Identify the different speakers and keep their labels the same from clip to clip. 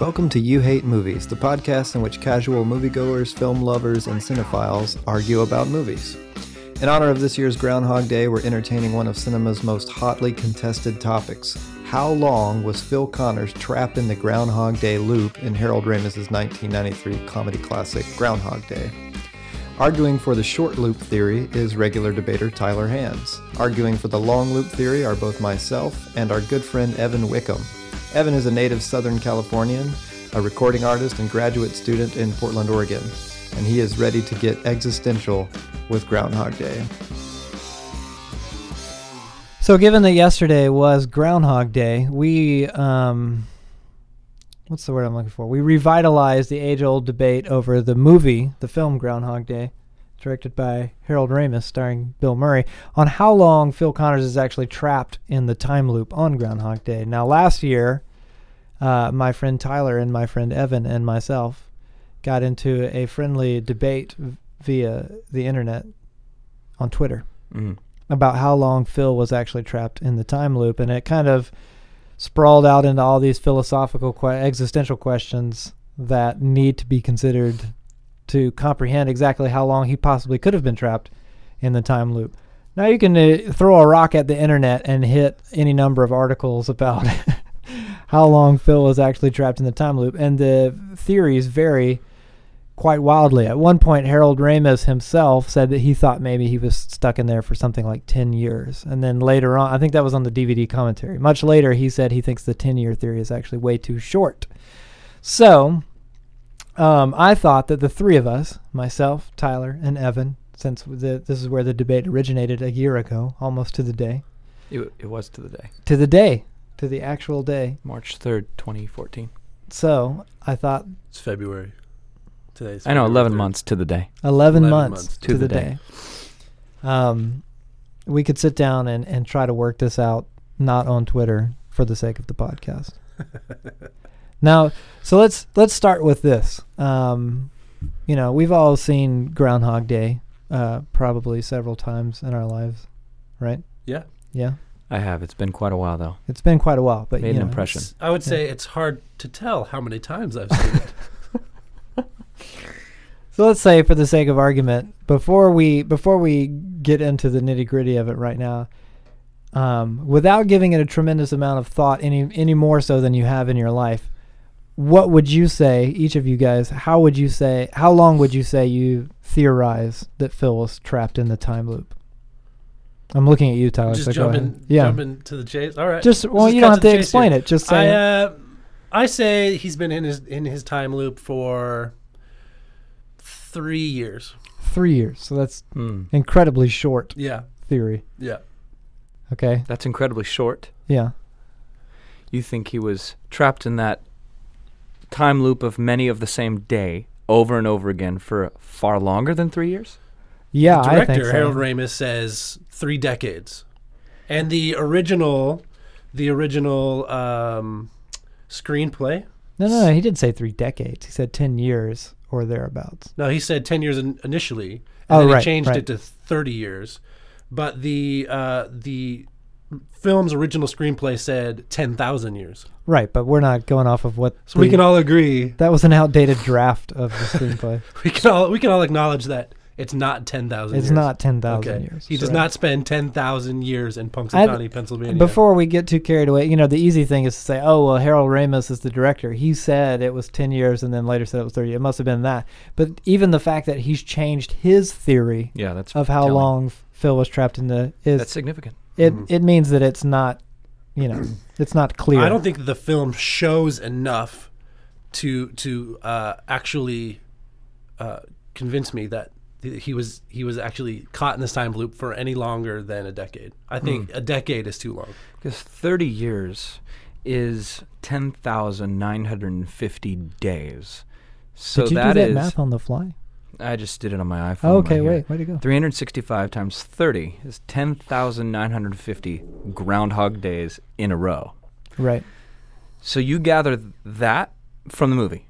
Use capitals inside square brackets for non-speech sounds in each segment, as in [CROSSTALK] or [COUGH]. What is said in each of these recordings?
Speaker 1: Welcome to You Hate Movies, the podcast in which casual moviegoers, film lovers, and cinephiles argue about movies. In honor of this year's Groundhog Day, we're entertaining one of cinema's most hotly contested topics. How long was Phil Connors trapped in the Groundhog Day loop in Harold Ramis's 1993 comedy classic Groundhog Day? Arguing for the short loop theory is regular debater Tyler Hands. Arguing for the long loop theory are both myself and our good friend Evan Wickham. Evan is a native Southern Californian, a recording artist and graduate student in Portland, Oregon, and he is ready to get existential with Groundhog Day.
Speaker 2: So, given that yesterday was Groundhog Day, we um, what's the word I'm looking for? We revitalized the age-old debate over the movie, the film Groundhog Day, directed by Harold Ramis, starring Bill Murray, on how long Phil Connors is actually trapped in the time loop on Groundhog Day. Now, last year, uh, my friend Tyler and my friend Evan and myself got into a friendly debate via the internet on Twitter
Speaker 3: Mm.
Speaker 2: about how long Phil was actually trapped in the time loop, and it kind of sprawled out into all these philosophical, que- existential questions that need to be considered to comprehend exactly how long he possibly could have been trapped in the time loop. Now you can uh, throw a rock at the internet and hit any number of articles about [LAUGHS] how long Phil was actually trapped in the time loop, and the theories vary quite wildly. At one point, Harold Ramis himself said that he thought maybe he was stuck in there for something like 10 years. And then later on, I think that was on the DVD commentary. Much later, he said he thinks the 10 year theory is actually way too short. So, um, I thought that the three of us, myself, Tyler, and Evan, since the, this is where the debate originated a year ago, almost to the day,
Speaker 3: It, it was to the day.
Speaker 2: to the day, to the actual day.
Speaker 3: March 3rd, 2014.
Speaker 2: So, I thought
Speaker 4: It's February. Today's
Speaker 3: I know,
Speaker 4: February
Speaker 3: 11
Speaker 4: 3rd.
Speaker 3: months to the day.
Speaker 2: 11,
Speaker 4: 11
Speaker 2: months,
Speaker 4: months
Speaker 2: to, the, day. Um, we could sit down and, and try to work this out, not on Twitter, for the sake of the podcast. [LAUGHS] now, so let's let's start with this. Um, you know, we've all seen Groundhog Day, uh, probably several times in our lives, right?
Speaker 4: Yeah.
Speaker 2: Yeah,
Speaker 3: I have. It's been quite a while, though.
Speaker 2: it's been quite a while, but
Speaker 3: Made
Speaker 2: you
Speaker 3: an impression.
Speaker 4: I would say it's hard to tell how many times I've seen it. [LAUGHS]
Speaker 2: So let's say, for the sake of argument, before we before we get into the nitty gritty of it right now, um, without giving it a tremendous amount of thought, any any more so than you have in your life, what would you say, each of you guys? How would you say? How long would you say you theorize that Phil was trapped in the time loop? I'm looking at you, Tyler.
Speaker 4: just
Speaker 2: so go ahead.
Speaker 4: jumping,
Speaker 2: Yeah.
Speaker 4: jumping to the chase. All right.
Speaker 2: Just well,
Speaker 4: just
Speaker 2: you don't have
Speaker 4: the
Speaker 2: to explain
Speaker 4: here.
Speaker 2: it. Just say.
Speaker 4: I uh, I say he's been in his in his time loop for three years.
Speaker 2: three years. So that's
Speaker 3: Hmm.
Speaker 2: incredibly short
Speaker 4: Yeah.
Speaker 2: theory.
Speaker 4: Yeah.
Speaker 2: Okay.
Speaker 3: That's incredibly short.
Speaker 2: Yeah.
Speaker 3: You think he was trapped in that time loop of many of the same day over and over again for far longer than three years?
Speaker 2: Yeah.
Speaker 4: the
Speaker 2: I
Speaker 4: director
Speaker 2: think so.
Speaker 4: Harold Ramis says three decades, and the original, the original um, screenplay.
Speaker 2: No, no, no. He didn't say three decades. He said ten years or thereabouts.
Speaker 4: No, he said ten years in, initially, and
Speaker 2: Oh,
Speaker 4: then
Speaker 2: right,
Speaker 4: he changed
Speaker 2: right.
Speaker 4: it to thirty years. But the uh, the film's original screenplay said ten thousand years.
Speaker 2: Right, but we're not going off of what.
Speaker 4: So we
Speaker 2: the-
Speaker 4: can all agree.
Speaker 2: That was an outdated draft of the screenplay. [LAUGHS]
Speaker 4: We can all we can all acknowledge that it's not ten thousand.
Speaker 2: it's
Speaker 4: years.
Speaker 2: not ten thousand
Speaker 4: Okay.
Speaker 2: years.
Speaker 4: He does
Speaker 2: Right.
Speaker 4: not spend ten thousand years in
Speaker 2: I'd-
Speaker 4: Punxsutawney, Pennsylvania.
Speaker 2: Before we get too carried away, you know, the easy thing is to say, "Oh, well, Harold Ramis is the director. He said it was ten years, and then later said it was thirty. It must have been that." But even the fact that he's changed his theory
Speaker 3: Yeah, that's
Speaker 2: of how
Speaker 3: telling.
Speaker 2: long Phil was trapped in the is
Speaker 3: That's significant.
Speaker 2: It.
Speaker 4: Mhm.
Speaker 2: It means that it's not, you know, [CLEARS THROAT] it's not clear.
Speaker 4: I don't think the film shows enough to to uh, actually uh, convince me that he was he was actually caught in this time loop for any longer than a decade. I think a decade is too long.
Speaker 3: Because 30 years is 10,950 days. So
Speaker 2: Did you
Speaker 3: that
Speaker 2: do that
Speaker 3: is-
Speaker 2: math on the fly?
Speaker 3: I just did it on my iPhone.
Speaker 2: Okay,
Speaker 3: right uh,
Speaker 2: wait, way to go.
Speaker 3: 365 times 30 is 10,950 Groundhog Days in a row.
Speaker 2: Right.
Speaker 3: So you gather th- that from the movie.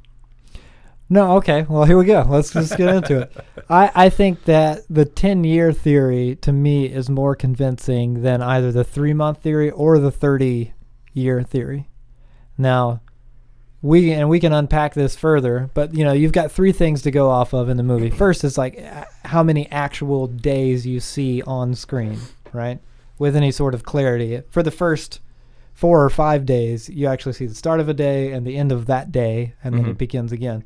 Speaker 2: No, okay. Well, here we go. Let's just get into it. [LAUGHS] I, I think that the 10 year theory to me is more convincing than either the three month theory or the 30 year theory. Now, we and we can unpack this further, but you know, you've got three things to go off of in the movie. First is like how many actual days you see on screen, right? With any sort of clarity. For the first four or five days, you actually see the start of a day and the end of that day, and then
Speaker 3: Mhm.
Speaker 2: it begins again.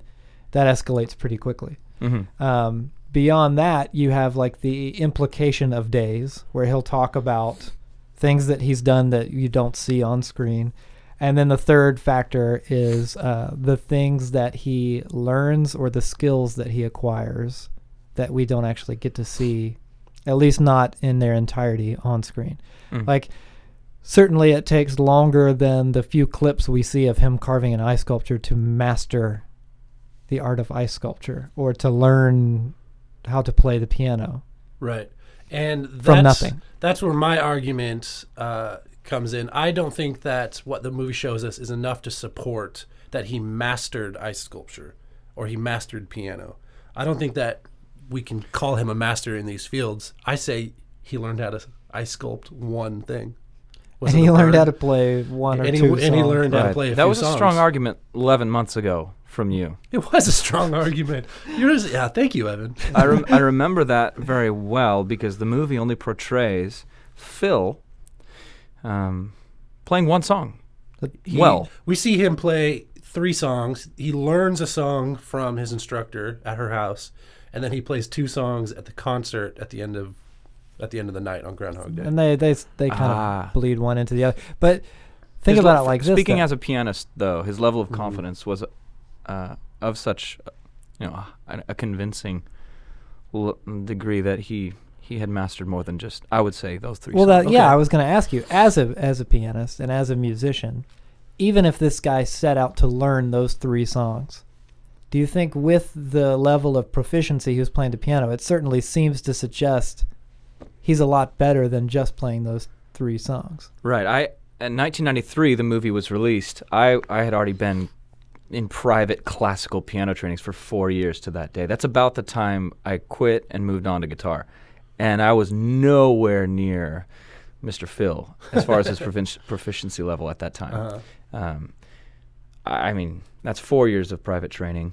Speaker 2: That escalates pretty quickly.
Speaker 3: Mm-hmm.
Speaker 2: Um, beyond that, you have like the implication of days, where he'll talk about things that he's done that you don't see on screen. And then the third factor is uh, the things that he learns or the skills that he acquires that we don't actually get to see, at least not in their entirety on screen.
Speaker 3: Mm.
Speaker 2: Like, certainly it takes longer than the few clips we see of him carving an ice sculpture to master the art of ice sculpture or to learn how to play the piano
Speaker 4: Right. And that's,
Speaker 2: from nothing.
Speaker 4: That's where my argument uh, comes in. I don't think that what the movie shows us is enough to support that he mastered ice sculpture or he mastered piano. I don't think that we can call him a master in these fields. I say he learned how to ice sculpt one thing. Was
Speaker 2: and he learned
Speaker 4: bird?
Speaker 2: how to play one or
Speaker 4: and he,
Speaker 2: two
Speaker 4: and he
Speaker 2: songs.
Speaker 4: learned how to play a
Speaker 3: that
Speaker 4: few
Speaker 3: was a strong argument 11 months ago from you. [LAUGHS]
Speaker 4: It was a strong argument. You're just, yeah, thank you, Evan.
Speaker 3: I, rem- [LAUGHS] I remember that very well because the movie only portrays Phil um, playing one song.
Speaker 4: He-
Speaker 3: well,
Speaker 4: we see him play three songs. He learns a song from his instructor at her house, and then he plays two songs at the concert at the end of at the end of the night on Groundhog Day.
Speaker 2: and they they they kind
Speaker 3: Ah.
Speaker 2: of bleed one into the other. But think
Speaker 3: his
Speaker 2: about
Speaker 3: le-
Speaker 2: it like this.
Speaker 3: Speaking
Speaker 2: though.
Speaker 3: as a pianist, though, his level of
Speaker 4: Mhm.
Speaker 3: confidence was uh, of such, uh, you know, a, a convincing l- degree that he he had mastered more than just, I would say, those three.
Speaker 2: well,
Speaker 3: songs.
Speaker 2: that, yeah, I was going to ask you as a as a pianist and as a musician, even if this guy set out to learn those three songs, do you think with the level of proficiency he was playing the piano, it certainly seems to suggest he's a lot better than just playing those three songs.
Speaker 3: Right. I in 1993 the movie was released. I I had already been in private classical piano trainings for 4 years to that day. That's about the time I quit and moved on to guitar. And I was nowhere near Mr. Phil as far as his [LAUGHS] provinci- proficiency level at that time.
Speaker 4: Uh-huh.
Speaker 3: Um, I I mean, that's 4 years of private training.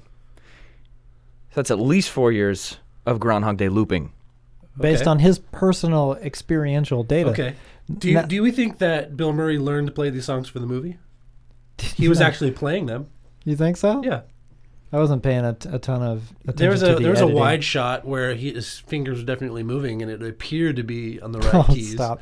Speaker 3: That's at least 4 years of Groundhog Day looping.
Speaker 2: Based
Speaker 4: Okay.
Speaker 2: on his personal experiential data.
Speaker 4: Okay. Do you,
Speaker 2: Na-
Speaker 4: do we think that Bill Murray learned to play these songs for the movie? [LAUGHS] He was
Speaker 2: No.
Speaker 4: actually playing them.
Speaker 2: You think so?
Speaker 4: Yeah.
Speaker 2: I wasn't paying a, t- a ton of attention
Speaker 4: There was
Speaker 2: to
Speaker 4: a
Speaker 2: the
Speaker 4: there was a wide shot where he, his fingers were definitely moving, and it appeared to be on the [LAUGHS] right
Speaker 2: Oh,
Speaker 4: keys.
Speaker 2: stop.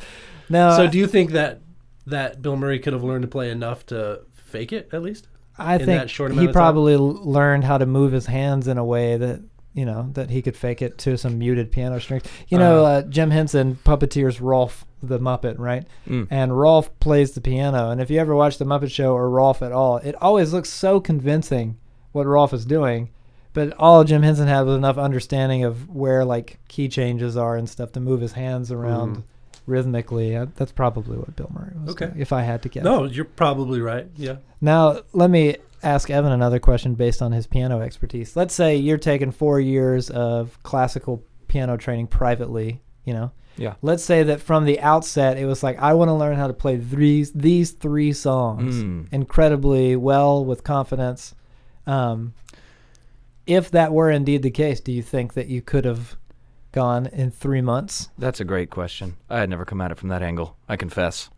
Speaker 2: Now,
Speaker 4: So, do you think that that Bill Murray could have learned to play enough to fake it at least?
Speaker 2: I
Speaker 4: in
Speaker 2: think
Speaker 4: that short
Speaker 2: he
Speaker 4: of
Speaker 2: probably l- learned how to move his hands in a way that you know that he could fake it to some muted piano strings. You know,
Speaker 4: Uh-huh.
Speaker 2: uh, Jim Henson puppeteers Rowlf the Muppet, right?
Speaker 3: Mm.
Speaker 2: And Rowlf plays the piano. And if you ever watch the Muppet Show or Rowlf at all, it always looks so convincing what Rowlf is doing. But all Jim Henson had was enough understanding of where like key changes are and stuff to move his hands around
Speaker 4: Mhm.
Speaker 2: rhythmically. Uh, that's probably what Bill Murray was.
Speaker 4: Okay.
Speaker 2: doing, if I had to guess.
Speaker 4: No, you're probably right. Yeah.
Speaker 2: Now, let me ask Evan another question based on his piano expertise. Let's say you're taking four years of classical piano training privately, you know.
Speaker 3: Yeah.
Speaker 2: Let's say that from the outset, it was like, I want to learn how to play these, these three songs
Speaker 3: Mm.
Speaker 2: incredibly well with confidence. Um, if that were indeed the case, do you think that you could have gone in three months?
Speaker 3: That's a great question. I had never come at it from that angle. I confess.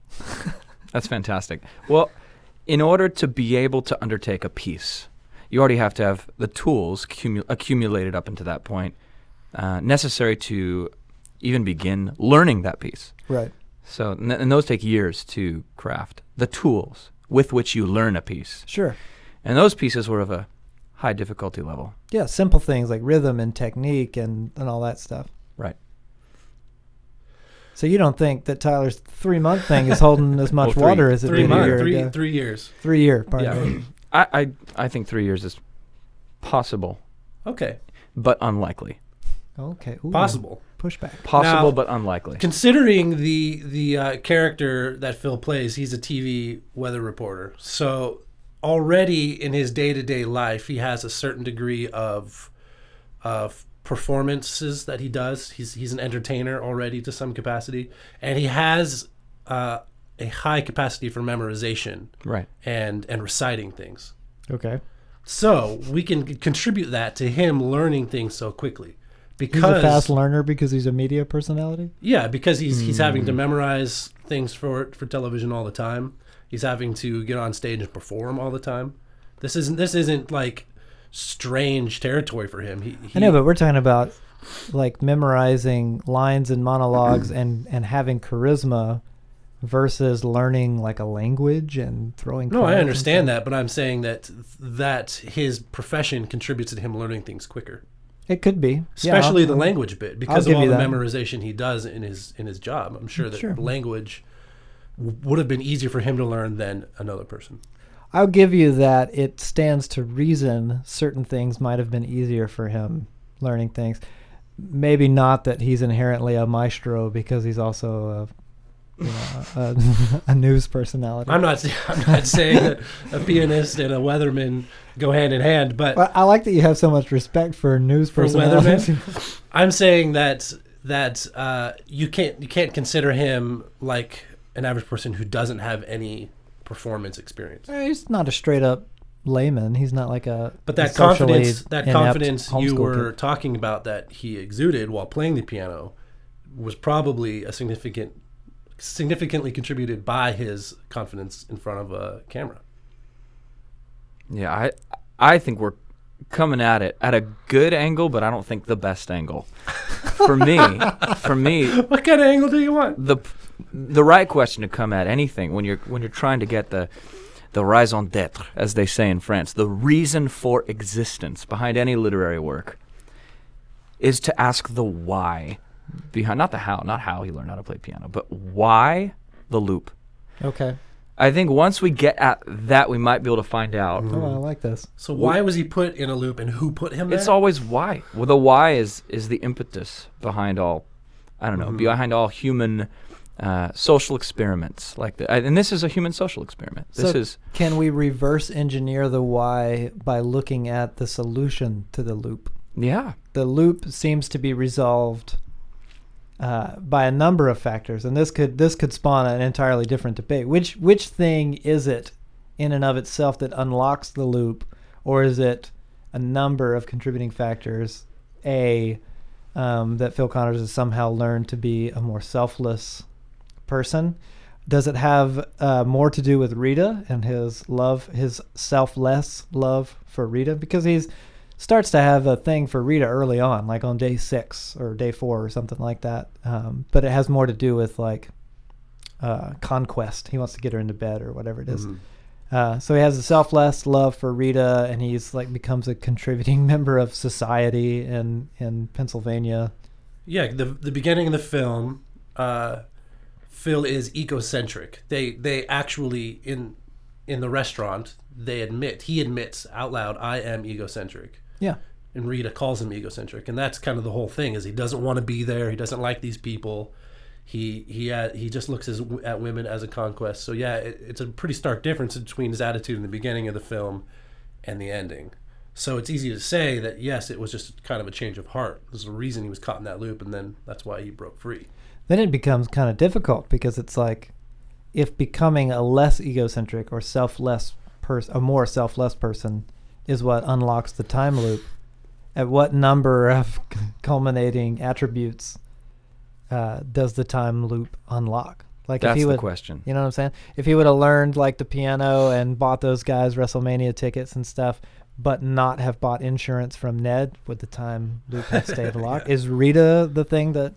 Speaker 3: That's fantastic. Well, in order to be able to undertake a piece, you already have to have the tools accumu- accumulated up until that point uh, necessary to even begin learning that piece.
Speaker 2: Right.
Speaker 3: So, and, th- and those take years to craft. The tools with which you learn a piece,
Speaker 2: Sure.
Speaker 3: And those pieces were of a high difficulty level.
Speaker 2: Yeah, simple things like rhythm and technique and, and all that stuff.
Speaker 3: Right.
Speaker 2: So you don't think that Tyler's three month thing is holding as [LAUGHS] much
Speaker 3: Well, three-
Speaker 2: water as it
Speaker 4: Three
Speaker 2: did a
Speaker 4: months,
Speaker 2: year
Speaker 4: three
Speaker 2: ago?
Speaker 4: three years.
Speaker 2: Three year, pardon
Speaker 4: Yeah.
Speaker 2: me.
Speaker 3: I, I, I think three years is possible,
Speaker 4: Okay.
Speaker 3: but unlikely.
Speaker 2: Okay. Ooh,
Speaker 4: Possible.
Speaker 2: Pushback.
Speaker 3: Possible,
Speaker 4: Now-
Speaker 3: but unlikely.
Speaker 4: Considering the the uh, character that Phil plays, he's a TV weather reporter. So already in his day to day life, he has a certain degree of of performances that he does. He's he's an entertainer already to some capacity, and he has uh, a high capacity for memorization
Speaker 3: Right.
Speaker 4: and and reciting things.
Speaker 2: Okay.
Speaker 4: So we can contribute that to him learning things so quickly. Because, He's
Speaker 2: a fast learner because he's a media personality.
Speaker 4: Yeah, because he's he's having
Speaker 2: Hmm.
Speaker 4: to memorize things for for television all the time. He's having to get on stage and perform all the time. This isn't this isn't like strange territory for him. He, he
Speaker 2: I know, but we're talking about like memorizing lines and monologues and [CLEARS THROAT] and having charisma versus learning like a language and throwing.
Speaker 4: no, I understand that, but I'm saying that that his profession contributes to him learning things quicker,
Speaker 2: It could be, Yeah,
Speaker 4: especially the
Speaker 2: I'm-
Speaker 4: language bit because of all the
Speaker 2: that.
Speaker 4: memorization he does in his in his job. I'm sure that
Speaker 2: Sure.
Speaker 4: language w- would have been easier for him to learn than another person.
Speaker 2: I'll give you that. It stands to reason certain things might have been easier for him learning things. Maybe not that he's inherently a maestro because he's also a, you know, a, a news personality.
Speaker 4: I'm not [LAUGHS] I'm not saying that a pianist and a weatherman go hand in hand, but
Speaker 2: But I like that you have so much respect for news
Speaker 4: For weathermen? I'm saying that that uh, you can't you can't consider him like an average person who doesn't have any performance experience.
Speaker 2: Uh, he's not a straight up layman. He's not like a.
Speaker 4: But that
Speaker 2: socially
Speaker 4: confidence that confidence you were
Speaker 2: kid.
Speaker 4: talking about that he exuded while playing the piano was probably a significant significantly contributed by his confidence in front of a camera.
Speaker 3: Yeah, I I think we're coming at it at a good angle, but I don't think the best angle. [LAUGHS] For me, for me,
Speaker 4: What kind of angle do you want?
Speaker 3: the the right question to come at anything when you're when you're trying to get the the raison d'être, as they say in France, the reason for existence behind any literary work, is to ask the why behind not the how, not how he learned how to play piano, but why the loop.
Speaker 2: Okay.
Speaker 3: I think once we get at that, we might be able to find out.
Speaker 2: Oh, I like this.
Speaker 4: So why was he put in a loop and who put him there?
Speaker 3: It's always why. Well, the why is is the impetus behind all. I don't know, mm-hmm. behind all human uh, social experiments like that. And this is a human social experiment. This
Speaker 2: So
Speaker 3: is
Speaker 2: Can we reverse engineer the why by looking at the solution to the loop?
Speaker 3: yeah.
Speaker 2: The loop seems to be resolved uh, by a number of factors, and this could this could spawn an entirely different debate. Which which thing is it in and of itself that unlocks the loop, or is it a number of contributing factors? A um, that Phil Connors has somehow learned to be a more selfless person. Does it have uh, more to do with Rita and his love, his selfless love for Rita? Because he's starts to have a thing for Rita early on, like on day six or day four or something like that. Um, but it has more to do with like uh, conquest. He wants to get her into bed or whatever it is.
Speaker 4: Mhm.
Speaker 2: Uh, so he has a selfless love for Rita, and he's like becomes a contributing [LAUGHS] member of society in in Pennsylvania.
Speaker 4: Yeah, the the beginning of the film, uh, Phil is egocentric. They they actually in in the restaurant they admit he admits out loud, "I am egocentric,"
Speaker 2: Yeah,
Speaker 4: and Rita calls him egocentric, and that's kind of the whole thing. Is he doesn't want to be there. He doesn't like these people. He he uh, he just looks as, at women as a conquest. So yeah, it, it's a pretty stark difference between his attitude in the beginning of the film and the ending. So it's easy to say that yes, it was just kind of a change of heart. There's a reason he was caught in that loop, and then that's why he broke free.
Speaker 2: Then it becomes kind of difficult because it's like if becoming a less egocentric or selfless person, a more selfless person, is what unlocks the time loop. At what number of [LAUGHS] culminating attributes uh, does the time loop unlock? Like if
Speaker 3: That's
Speaker 2: he
Speaker 3: the
Speaker 2: would,
Speaker 3: question.
Speaker 2: You know what I'm saying? If he would have learned like the piano and bought those guys WrestleMania tickets and stuff, but not have bought insurance from Ned, would the time loop have stayed [LAUGHS] locked? Is Rita the thing that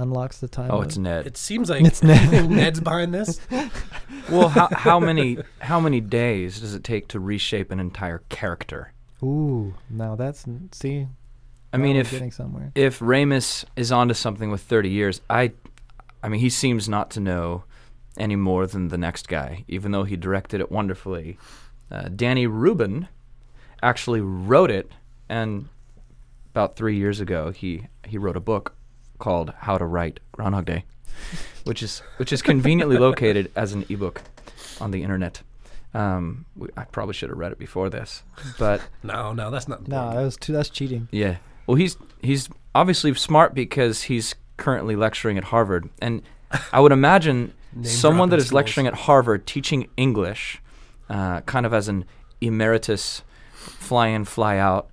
Speaker 2: unlocks the time
Speaker 3: Oh,
Speaker 2: loop?
Speaker 3: it's Ned.
Speaker 4: It seems like
Speaker 2: It's Ned. [LAUGHS]
Speaker 4: Ned's behind this. [LAUGHS]
Speaker 3: well, how, how many how many days does it take to reshape an entire character?
Speaker 2: Ooh, now that's see.
Speaker 3: I mean, if
Speaker 2: getting somewhere.
Speaker 3: if Ramis is onto something with 30 years, I, I mean, he seems not to know any more than the next guy, even though he directed it wonderfully. Uh, Danny Rubin actually wrote it, and about three years ago, he he wrote a book called How to Write Groundhog Day, which is which is conveniently located [LAUGHS] as an ebook on the internet. Um, we, I probably should have read it before this, but [LAUGHS]
Speaker 4: No, no, that's not.
Speaker 2: No, that was too. That's cheating.
Speaker 3: yeah. Well, he's he's obviously smart because he's currently lecturing at Harvard, and I would imagine [LAUGHS] someone that is
Speaker 4: dropping
Speaker 3: is lecturing at Harvard teaching English, uh, kind of as an emeritus fly in, fly out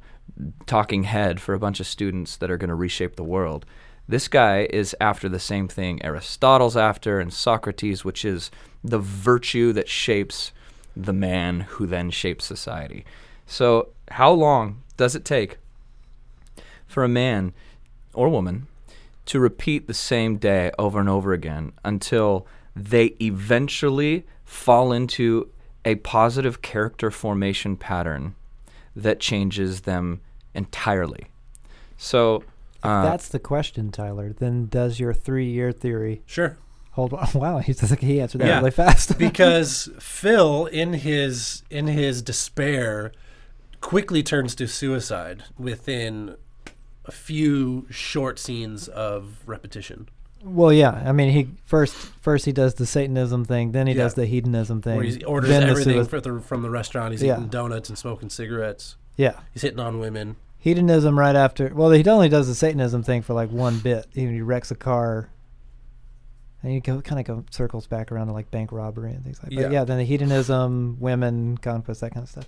Speaker 3: talking head for a bunch of students that are going to reshape the world. This guy is after the same thing Aristotle's after and Socrates, which is the virtue that shapes the man who then shapes society. So, how long does it take for a man or woman to repeat the same day over and over again until they eventually fall into a positive character formation pattern that changes them entirely? So, uh,
Speaker 2: That's the question, Tyler. Then does your three-year theory
Speaker 4: Sure.
Speaker 2: hold? [LAUGHS] Wow, he's he answered that
Speaker 4: Yeah.
Speaker 2: really fast. [LAUGHS]
Speaker 4: because Phil, in his in his despair, quickly turns to suicide within a few short scenes of repetition,
Speaker 2: well, yeah. I mean, he first first he does the Satanism thing, then he
Speaker 4: Yeah.
Speaker 2: does the hedonism thing,
Speaker 4: where he orders
Speaker 2: then the
Speaker 4: everything
Speaker 2: sui-
Speaker 4: for the, from the restaurant. He's
Speaker 2: Yeah.
Speaker 4: eating donuts and smoking cigarettes.
Speaker 2: yeah,
Speaker 4: He's hitting on women.
Speaker 2: Hedonism right after. Well, he only does the Satanism thing for like one bit. He, he wrecks a car, and he go, kind of go circles back around to like bank robbery and things like. that.
Speaker 4: Yeah.
Speaker 2: But yeah, then the hedonism, women, conquest, that kind of stuff.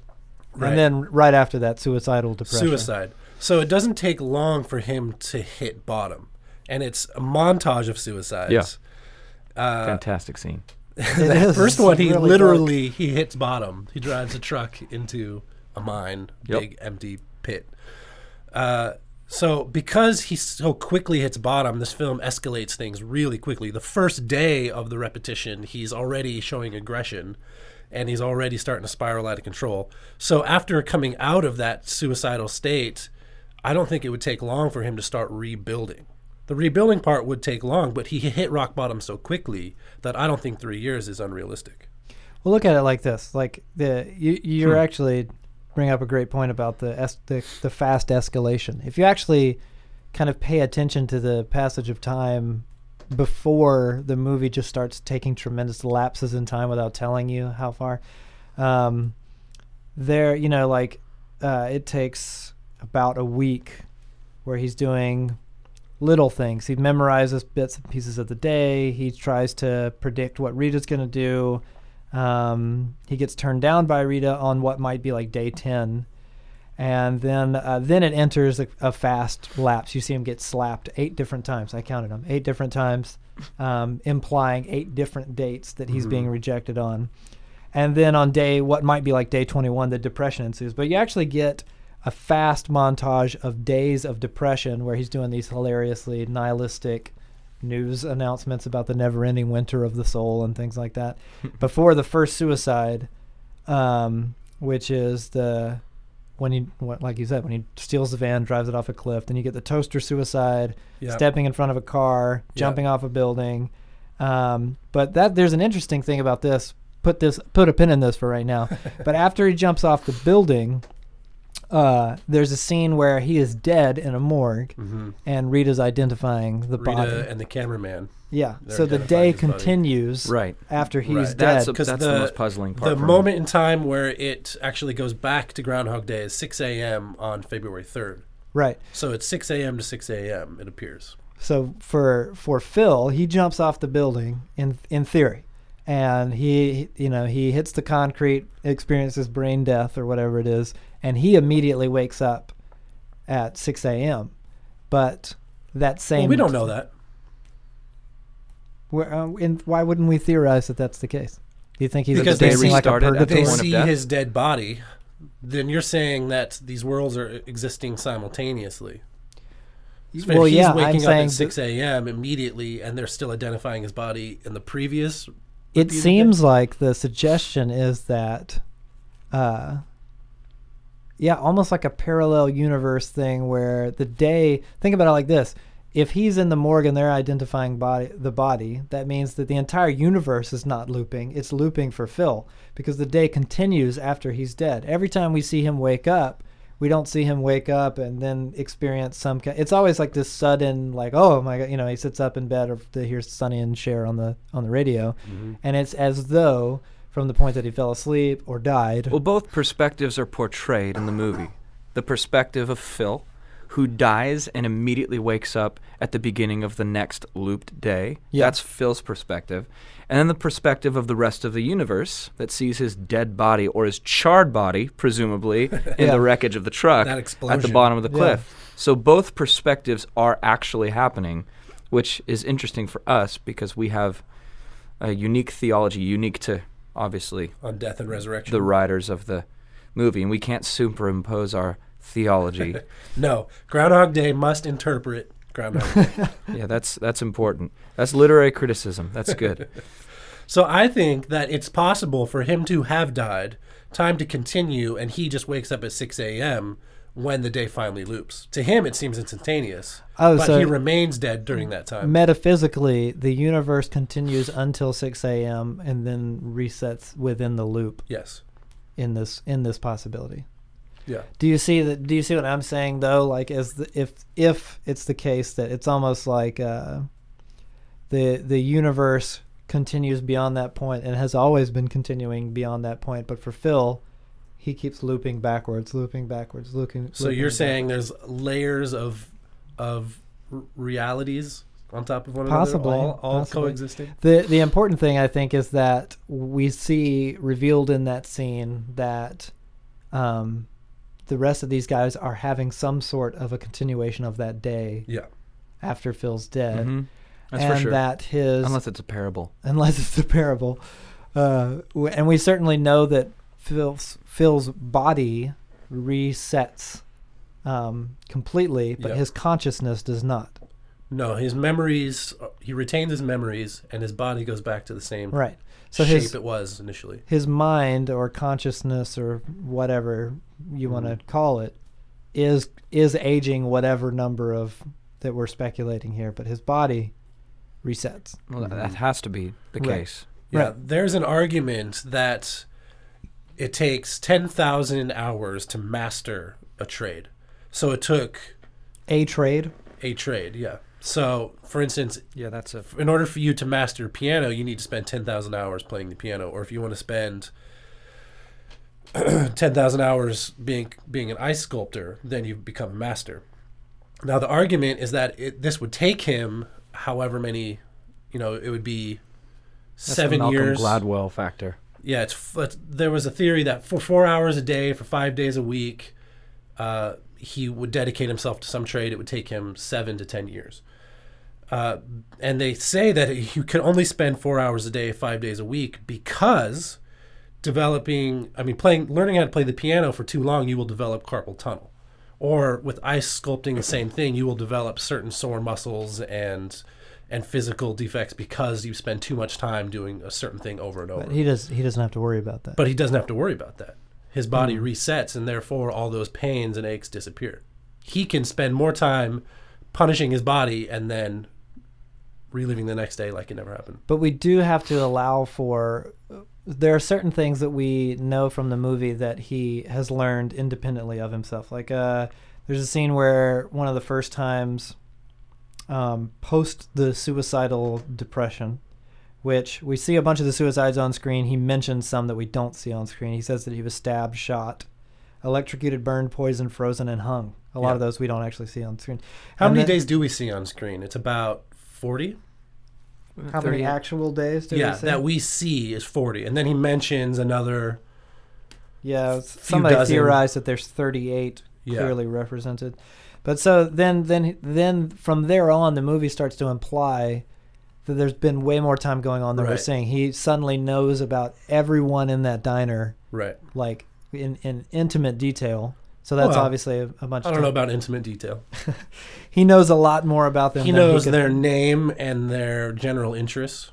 Speaker 4: Right.
Speaker 2: And then right after that, suicidal depression.
Speaker 4: Suicide. So it doesn't take long for him to hit bottom, and it's a montage of suicides.
Speaker 3: Yeah.
Speaker 4: Uh,
Speaker 3: fantastic scene. [LAUGHS]
Speaker 2: It
Speaker 4: the
Speaker 2: is
Speaker 4: first one, he
Speaker 2: really
Speaker 4: literally he hits bottom. He drives a truck into a mine,
Speaker 3: Yep.
Speaker 4: big empty pit. Uh, so because he so quickly hits bottom, this film escalates things really quickly. The first day of the repetition, he's already showing aggression, and he's already starting to spiral out of control. So after coming out of that suicidal state, I don't think it would take long for him to start rebuilding. The rebuilding part would take long, but he hit rock bottom so quickly that I don't think three years is unrealistic.
Speaker 2: Well, look at it like this: like the you you're
Speaker 3: Hmm.
Speaker 2: actually bring up a great point about the, es- the the fast escalation. If you actually kind of pay attention to the passage of time before the movie just starts taking tremendous lapses in time without telling you how far, um, there you know like uh, it takes about a week where he's doing little things. He memorizes bits and pieces of the day. He tries to predict what Rita's going to do. Um, he gets turned down by Rita on what might be like day 10. And then uh, then it enters a, a fast lapse. You see him get slapped eight different times. I counted them eight different times, um, implying eight different dates that he's being rejected on. And then on day what might be like day 21, the depression ensues. But you actually get a fast montage of days of depression where he's doing these hilariously nihilistic news announcements about the never-ending winter of the soul and things like that. [LAUGHS] Before the first suicide um, which is the when he what, like you said when he steals the van drives it off a cliff then you get the toaster suicide
Speaker 4: Yeah.
Speaker 2: stepping in front of a car jumping off a building. Um, but that there's an interesting thing about this. Put this put a pin in this for right now. [LAUGHS] But after he jumps off the building uh, there's a scene where he is dead in a morgue
Speaker 4: Mm-hmm.
Speaker 2: and Rita's identifying the
Speaker 4: Rita
Speaker 2: body.
Speaker 4: and the cameraman.
Speaker 2: yeah. So the day continues
Speaker 3: Right.
Speaker 2: after he's
Speaker 4: Right.
Speaker 2: dead.
Speaker 3: That's, a,
Speaker 4: 'Cause
Speaker 3: that's
Speaker 4: the-
Speaker 3: the, most puzzling part.
Speaker 4: The
Speaker 3: for me.
Speaker 4: moment in time where it actually goes back to Groundhog Day is 6 a.m. on February 3rd.
Speaker 2: right.
Speaker 4: So it's 6 a.m. to 6 a.m. It appears.
Speaker 2: So for for Phil, he jumps off the building in in theory, and he you know he hits the concrete, experiences brain death or whatever it is, and he immediately wakes up at 6 a.m. But that same
Speaker 4: Well, we don't know that.
Speaker 2: Where, uh, in, why wouldn't we theorize that that's the case? Do you think he's
Speaker 4: Because
Speaker 2: experiencing
Speaker 3: they
Speaker 2: like a
Speaker 3: restarted at the
Speaker 4: They
Speaker 3: point of
Speaker 4: see his dead body. Then you're saying that these worlds are existing simultaneously.
Speaker 2: Well,
Speaker 4: he's
Speaker 2: yeah, I'm
Speaker 4: waking up
Speaker 2: saying
Speaker 4: at 6 a.m. immediately, and they're still identifying his body in the previous.
Speaker 2: It
Speaker 4: repeated
Speaker 2: seems like the suggestion is that, uh, yeah, almost like a parallel universe thing where the day. Think about it like this: if he's in the morgue and they're identifying body the body, that means that the entire universe is not looping; it's looping for Phil because the day continues after he's dead. Every time we see him wake up. We don't see him wake up and then experience some. ki- It's always like this sudden, like, oh my god, you know, he sits up in bed or to hear Sonny and Cher on the on the radio,
Speaker 4: Mm-hmm.
Speaker 2: and it's as though from the point that he fell asleep or died.
Speaker 3: Well, both perspectives are portrayed in the movie. The perspective of Phil, who dies and immediately wakes up at the beginning of the next looped day.
Speaker 2: Yeah.
Speaker 3: That's Phil's perspective. And then the perspective of the rest of the universe that sees his dead body or his charred body, presumably, [LAUGHS] in
Speaker 2: Yeah.
Speaker 3: the wreckage of the truck at the bottom of the
Speaker 2: Yeah.
Speaker 3: cliff. So both perspectives are actually happening, which is interesting for us because we have a unique theology, unique to obviously
Speaker 4: on death and resurrection.
Speaker 3: the writers of the movie, and we can't superimpose our theology. [LAUGHS]
Speaker 4: no, Groundhog Day must interpret Groundhog Day. [LAUGHS]
Speaker 3: yeah, that's that's important. That's literary criticism. That's good. [LAUGHS]
Speaker 4: so I think that it's possible for him to have died, time to continue, and he just wakes up at 6 a.m. when the day finally loops. To him, it seems instantaneous,
Speaker 2: Oh,
Speaker 4: but
Speaker 2: so
Speaker 4: he remains dead during that time.
Speaker 2: metaphysically, the universe continues until 6 a.m. and then resets within the loop
Speaker 4: yes.
Speaker 2: in this in this possibility.
Speaker 4: Yeah.
Speaker 2: Do you see that? Do you see what I'm saying though? Like, as the, if if it's the case that it's almost like uh, the the universe continues beyond that point and has always been continuing beyond that point, but for Phil, he keeps looping backwards, looping backwards, looping.
Speaker 4: So
Speaker 2: looping
Speaker 4: you're saying
Speaker 2: backwards.
Speaker 4: there's layers of of r- realities on top of one
Speaker 2: Possibly,
Speaker 4: another, all, all
Speaker 2: possibly.
Speaker 4: coexisting.
Speaker 2: the the important thing I think is that we see revealed in that scene that um, the rest of these guys are having some sort of a continuation of that day
Speaker 4: Yeah.
Speaker 2: after Phil's dead.
Speaker 3: Mhm. That's
Speaker 2: and
Speaker 3: for sure.
Speaker 2: that his
Speaker 3: Unless it's a parable.
Speaker 2: unless it's a parable, uh, w- and we certainly know that Phil's Phil's body resets um, completely, but
Speaker 4: Yep.
Speaker 2: his consciousness does not.
Speaker 4: No, his memories. Uh, he retains his memories, and his body goes back to the same
Speaker 2: Right. So
Speaker 4: shape
Speaker 2: his
Speaker 4: it was initially.
Speaker 2: his mind or consciousness or whatever you mm-hmm. want to call it is is aging whatever number of that we're speculating here, but his body resets.
Speaker 3: Well, that- that mm-hmm. has to be the
Speaker 2: Right.
Speaker 3: case.
Speaker 4: Yeah,
Speaker 2: Right.
Speaker 4: there's an argument that it takes ten thousand hours to master a trade. So it took
Speaker 2: A trade.
Speaker 4: a trade. Yeah. So, for instance,
Speaker 3: Yeah, that's a.
Speaker 4: in order for you to master piano, you need to spend 10,000 hours playing the piano. Or if you want to spend [CLEARS THROAT] 10,000 hours being being an ice sculptor, then you become a master. Now, the argument is that it, this would take him however many, you know, it would be
Speaker 3: That's the
Speaker 4: seven
Speaker 3: Malcolm
Speaker 4: years.
Speaker 3: Gladwell factor.
Speaker 4: Yeah, it's, it's there was a theory that for four hours a day, for five days a week, uh, he would dedicate himself to some trade. It would take him seven to ten years. Uh, and they say that you can only spend four hours a day, five days a week, because developing, I mean, playing, learning how to play the piano for too long, you will develop carpal tunnel. Or with ice sculpting, the same thing. You will develop certain sore muscles and and physical defects because you spend too much time doing a certain thing over and over.
Speaker 2: But he does he doesn't have to worry about that.
Speaker 4: But he doesn't have to worry about that. His body
Speaker 2: Hmm.
Speaker 4: resets, and therefore all those pains and aches disappear. He can spend more time punishing his body and then reliving the next day like it never happened.
Speaker 2: But we do have to allow for. There are certain things that we know from the movie that he has learned independently of himself. Like, uh, there's a scene where one of the first times, um, post the suicidal depression, which we see a bunch of the suicides on screen. He mentions some that we don't see on screen. He says that he was stabbed, shot, electrocuted, burned, poisoned, frozen, and hung. A lot
Speaker 4: Yeah.
Speaker 2: of those we don't actually see on screen.
Speaker 4: How
Speaker 2: And
Speaker 4: many
Speaker 2: then-
Speaker 4: days do we see on screen? It's about 40?
Speaker 2: How many actual days? Did
Speaker 4: yeah,
Speaker 2: we say?
Speaker 4: that we see is 40. And then he mentions another.
Speaker 2: Yeah, s- somebody
Speaker 4: dozen.
Speaker 2: theorized that there's 38
Speaker 4: Yeah.
Speaker 2: clearly represented. But so then, then, then from there on, the movie starts to imply that there's been way more time going on than we're seeing. He suddenly knows about everyone in that diner,
Speaker 4: Right.
Speaker 2: like in, in intimate detail. So that's
Speaker 4: Well,
Speaker 2: obviously a, a bunch.
Speaker 4: I don't know about intimate detail. [LAUGHS]
Speaker 2: He knows a lot more about them.
Speaker 4: He knows
Speaker 2: could-
Speaker 4: their name and their general interests.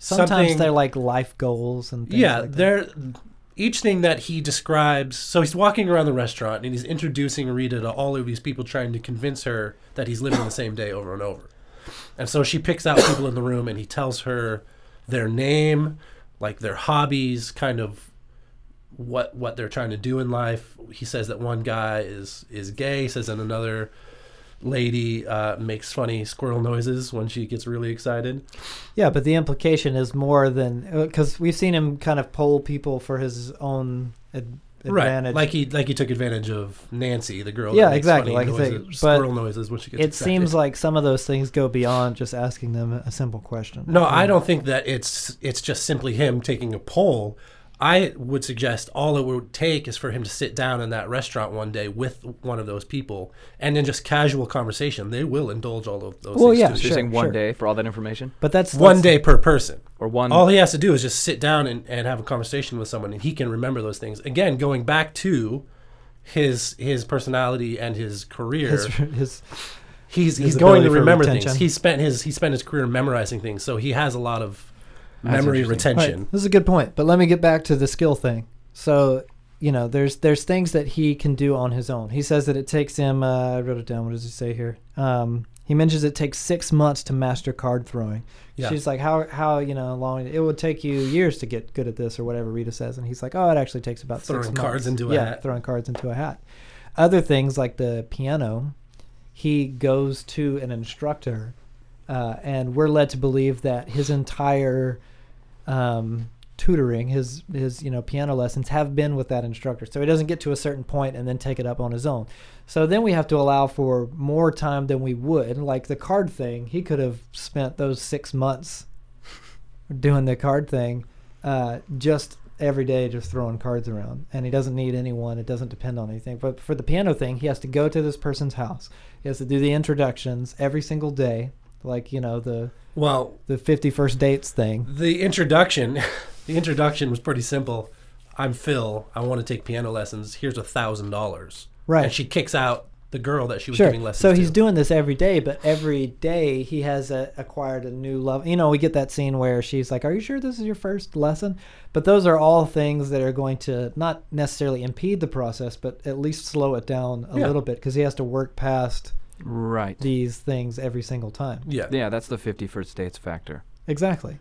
Speaker 2: Sometimes
Speaker 4: something-
Speaker 2: they're like life goals and things
Speaker 4: yeah,
Speaker 2: like that.
Speaker 4: Each thing that he describes. So he's walking around the restaurant and he's introducing Rita to all of these people, trying to convince her that he's living the same day over and over. And so she picks out people in the room and he tells her their name, like their hobbies, kind of what what they're trying to do in life. He says that one guy is is gay. Says that another lady uh, makes funny squirrel noises when she gets really excited.
Speaker 2: Yeah, but the implication is more than because we've seen him kind of poll people for his own ad- advantage.
Speaker 4: Right, like he like he took advantage of Nancy, the girl.
Speaker 2: Yeah, exactly, like
Speaker 4: noises, squirrel noises when she gets.
Speaker 2: it
Speaker 4: excited.
Speaker 2: seems like some of those things go beyond just asking them a simple question.
Speaker 4: No, I don't think that it's it's just simply him taking a poll. I would suggest all it would take is for him to sit down in that restaurant one day with one of those people, and then just casual conversation. They will indulge all of those.
Speaker 2: Well,
Speaker 4: things
Speaker 2: yeah,
Speaker 4: too.
Speaker 3: So you're
Speaker 2: Sure,
Speaker 3: saying one
Speaker 2: sure.
Speaker 3: day for all that information,
Speaker 2: But that's
Speaker 4: one
Speaker 2: that's-
Speaker 4: day per person.
Speaker 3: or one?
Speaker 4: All he has to do is just sit down and, and have a conversation with someone, and he can remember those things. Again, going back to his his personality and his career,
Speaker 2: His, his
Speaker 4: he's
Speaker 2: his
Speaker 4: he's going to remember
Speaker 2: retention.
Speaker 4: things. He spent his he spent his career memorizing things, so he has a lot of
Speaker 3: That's
Speaker 4: memory retention.
Speaker 2: Right. This is a good point. But let me get back to the skill thing. So, you know, there's there's things that he can do on his own. He says that it takes him. Uh, I wrote it down. What does he say here? Um, he mentions it takes six months to master card throwing.
Speaker 4: Yeah.
Speaker 2: She's like, how how you know long it would take you years to get good at this or whatever Rita says, and he's like, oh, it actually takes about six
Speaker 4: Throwing
Speaker 2: months.
Speaker 4: cards into a
Speaker 2: yeah,
Speaker 4: hat.
Speaker 2: throwing cards into a hat. Other things like the piano, he goes to an instructor, uh, and we're led to believe that his entire um, tutoring, his his you know piano lessons have been with that instructor. So he doesn't get to a certain point and then take it up on his own. So then we have to allow for more time than we would. Like the card thing, he could have spent those six months doing the card thing, uh, just every day, just throwing cards around. And he doesn't need anyone. It doesn't depend on anything. But for the piano thing, he has to go to this person's house. He has to do the introductions every single day, like you know the
Speaker 4: Well,
Speaker 2: the fifty first dates thing.
Speaker 4: the introduction, [LAUGHS] the introduction was pretty simple. I'm Phil. I want to take piano lessons. Here's a thousand dollars.
Speaker 2: Right.
Speaker 4: And she kicks out the girl that she was
Speaker 2: Sure.
Speaker 4: giving lessons
Speaker 2: So
Speaker 4: to.
Speaker 2: he's doing this every day, but every day he has a, acquired a new love. You know, we get that scene where she's like, "Are you sure this is your first lesson?" But those are all things that are going to not necessarily impede the process, but at least slow it down a
Speaker 4: Yeah.
Speaker 2: little bit because he has to work past
Speaker 3: right.
Speaker 2: these things every single time.
Speaker 4: Yeah.
Speaker 3: Yeah, that's the 51st states factor.
Speaker 2: Exactly.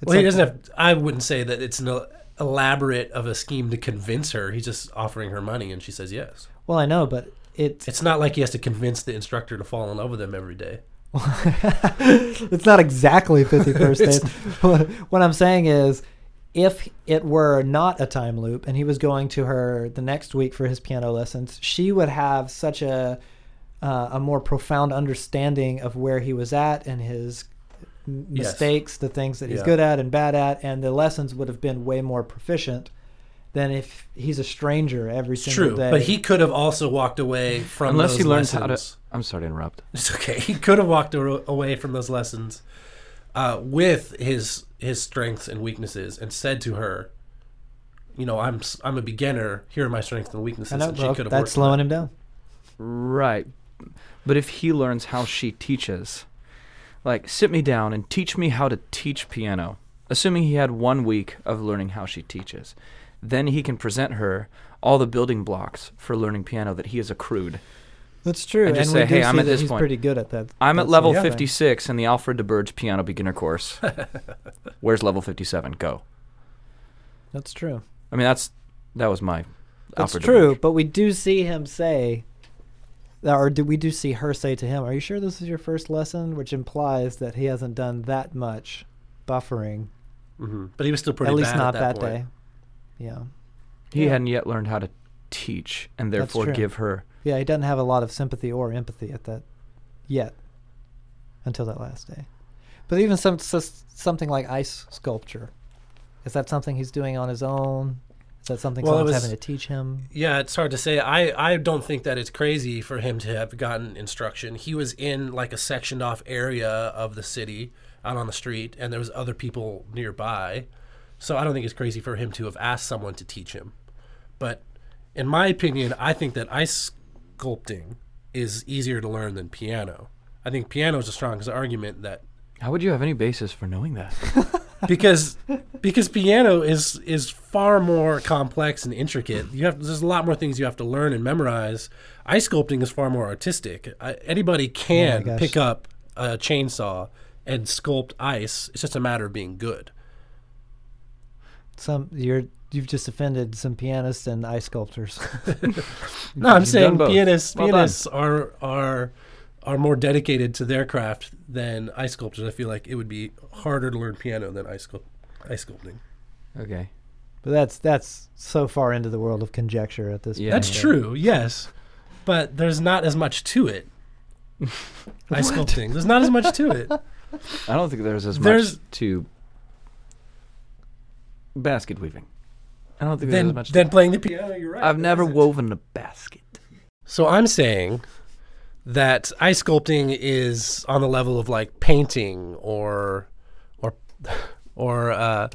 Speaker 2: It's
Speaker 4: Well, he
Speaker 2: like-
Speaker 4: doesn't have. I wouldn't say that it's an el- elaborate of a scheme to convince her. He's just offering her money, and she says yes.
Speaker 2: Well, I know, but it's
Speaker 4: It's not like he has to convince the instructor to fall in love with him every day. [LAUGHS]
Speaker 2: it's not exactly 51st [LAUGHS] dates. what, what I'm saying is, if it were not a time loop and he was going to her the next week for his piano lessons, she would have such a uh, a more profound understanding of where he was at and his m-
Speaker 4: Yes.
Speaker 2: mistakes, the things that he's
Speaker 4: Yeah.
Speaker 2: good at and bad at, and the lessons would have been way more proficient than if he's a stranger every
Speaker 4: It's
Speaker 2: single
Speaker 4: true,
Speaker 2: day.
Speaker 4: but he could have also walked away from
Speaker 3: Unless
Speaker 4: those
Speaker 3: he learns how to. I'm sorry to interrupt. [LAUGHS]
Speaker 4: It's okay. He could have walked away from those lessons uh, with his his strengths and weaknesses, and said to her, "You know, I'm s- I'm a beginner. Here are my strengths and weaknesses."
Speaker 2: I know,
Speaker 4: and she
Speaker 2: well,
Speaker 4: could have
Speaker 2: that's
Speaker 4: worked
Speaker 2: slowing
Speaker 4: on
Speaker 2: him down.
Speaker 3: Right. But if he learns how she teaches, like, sit me down and teach me how to teach piano, assuming he had one week of learning how she teaches, then he can present her all the building blocks for learning piano that he has accrued.
Speaker 2: That's true.
Speaker 3: And just
Speaker 2: we
Speaker 3: say, "Hey, I'm at this
Speaker 2: he's
Speaker 3: point.
Speaker 2: pretty good at that.
Speaker 3: I'm at level
Speaker 2: sort of thing.
Speaker 3: 56 in the Alfred DeBurge piano beginner course. [LAUGHS] Where's level 57? Go.
Speaker 2: That's true.
Speaker 3: I mean, that's that was my
Speaker 2: That's
Speaker 3: Alfred
Speaker 2: true, but we do see him say, or do we do see her say to him, "Are you sure this is your first lesson?" Which implies that he hasn't done that much buffering,
Speaker 4: hmm But he was still pretty
Speaker 2: at least not
Speaker 4: at
Speaker 2: that,
Speaker 4: that, point.
Speaker 2: day. Yeah,
Speaker 3: He
Speaker 2: Yeah.
Speaker 3: hadn't yet learned how to teach and therefore give her.
Speaker 2: yeah. He doesn't have a lot of sympathy or empathy at that yet, until that last day. But even some something like ice sculpture, is that something he's doing on his own? Is that something
Speaker 4: Well,
Speaker 2: someone's
Speaker 4: was-
Speaker 2: having to teach him?
Speaker 4: Yeah, it's hard to say. I, I don't think that it's crazy for him to have gotten instruction. He was in like a sectioned off area of the city out on the street, and there was other people nearby. So I don't think it's crazy for him to have asked someone to teach him. But in my opinion, I think that ice sculpting is easier to learn than piano. I think piano is the strongest argument that
Speaker 3: How would you have any basis for knowing that? [LAUGHS]
Speaker 4: because because piano is is far more complex and intricate. You have there's a lot more things you have to learn and memorize. Ice sculpting is far more artistic. I, anybody can
Speaker 2: gosh.
Speaker 4: pick up a chainsaw and sculpt ice. It's just a matter of being good.
Speaker 2: Some you're you've just offended some pianists and ice sculptors. [LAUGHS]
Speaker 4: No, I'm
Speaker 3: You've
Speaker 4: saying
Speaker 3: done both.
Speaker 4: pianists
Speaker 3: Well done.
Speaker 4: pianists are are are more dedicated to their craft than ice sculptors. I feel like it would be harder to learn piano than ice sculpt, ice sculpting.
Speaker 3: Okay.
Speaker 2: But that's that's so far into the world of conjecture at this
Speaker 3: Yeah.
Speaker 2: point.
Speaker 4: That's true, yes, but there's not as much to it. [LAUGHS] Ice sculpting. There's not as much to it. [LAUGHS]
Speaker 3: I don't think there's as
Speaker 4: There's-
Speaker 3: much to basket weaving. I don't think there's as
Speaker 4: Then,
Speaker 3: much.
Speaker 4: then playing the piano, you're right.
Speaker 3: I've never woven a basket.
Speaker 4: So I'm saying that ice sculpting is on the level of like painting or or or uh,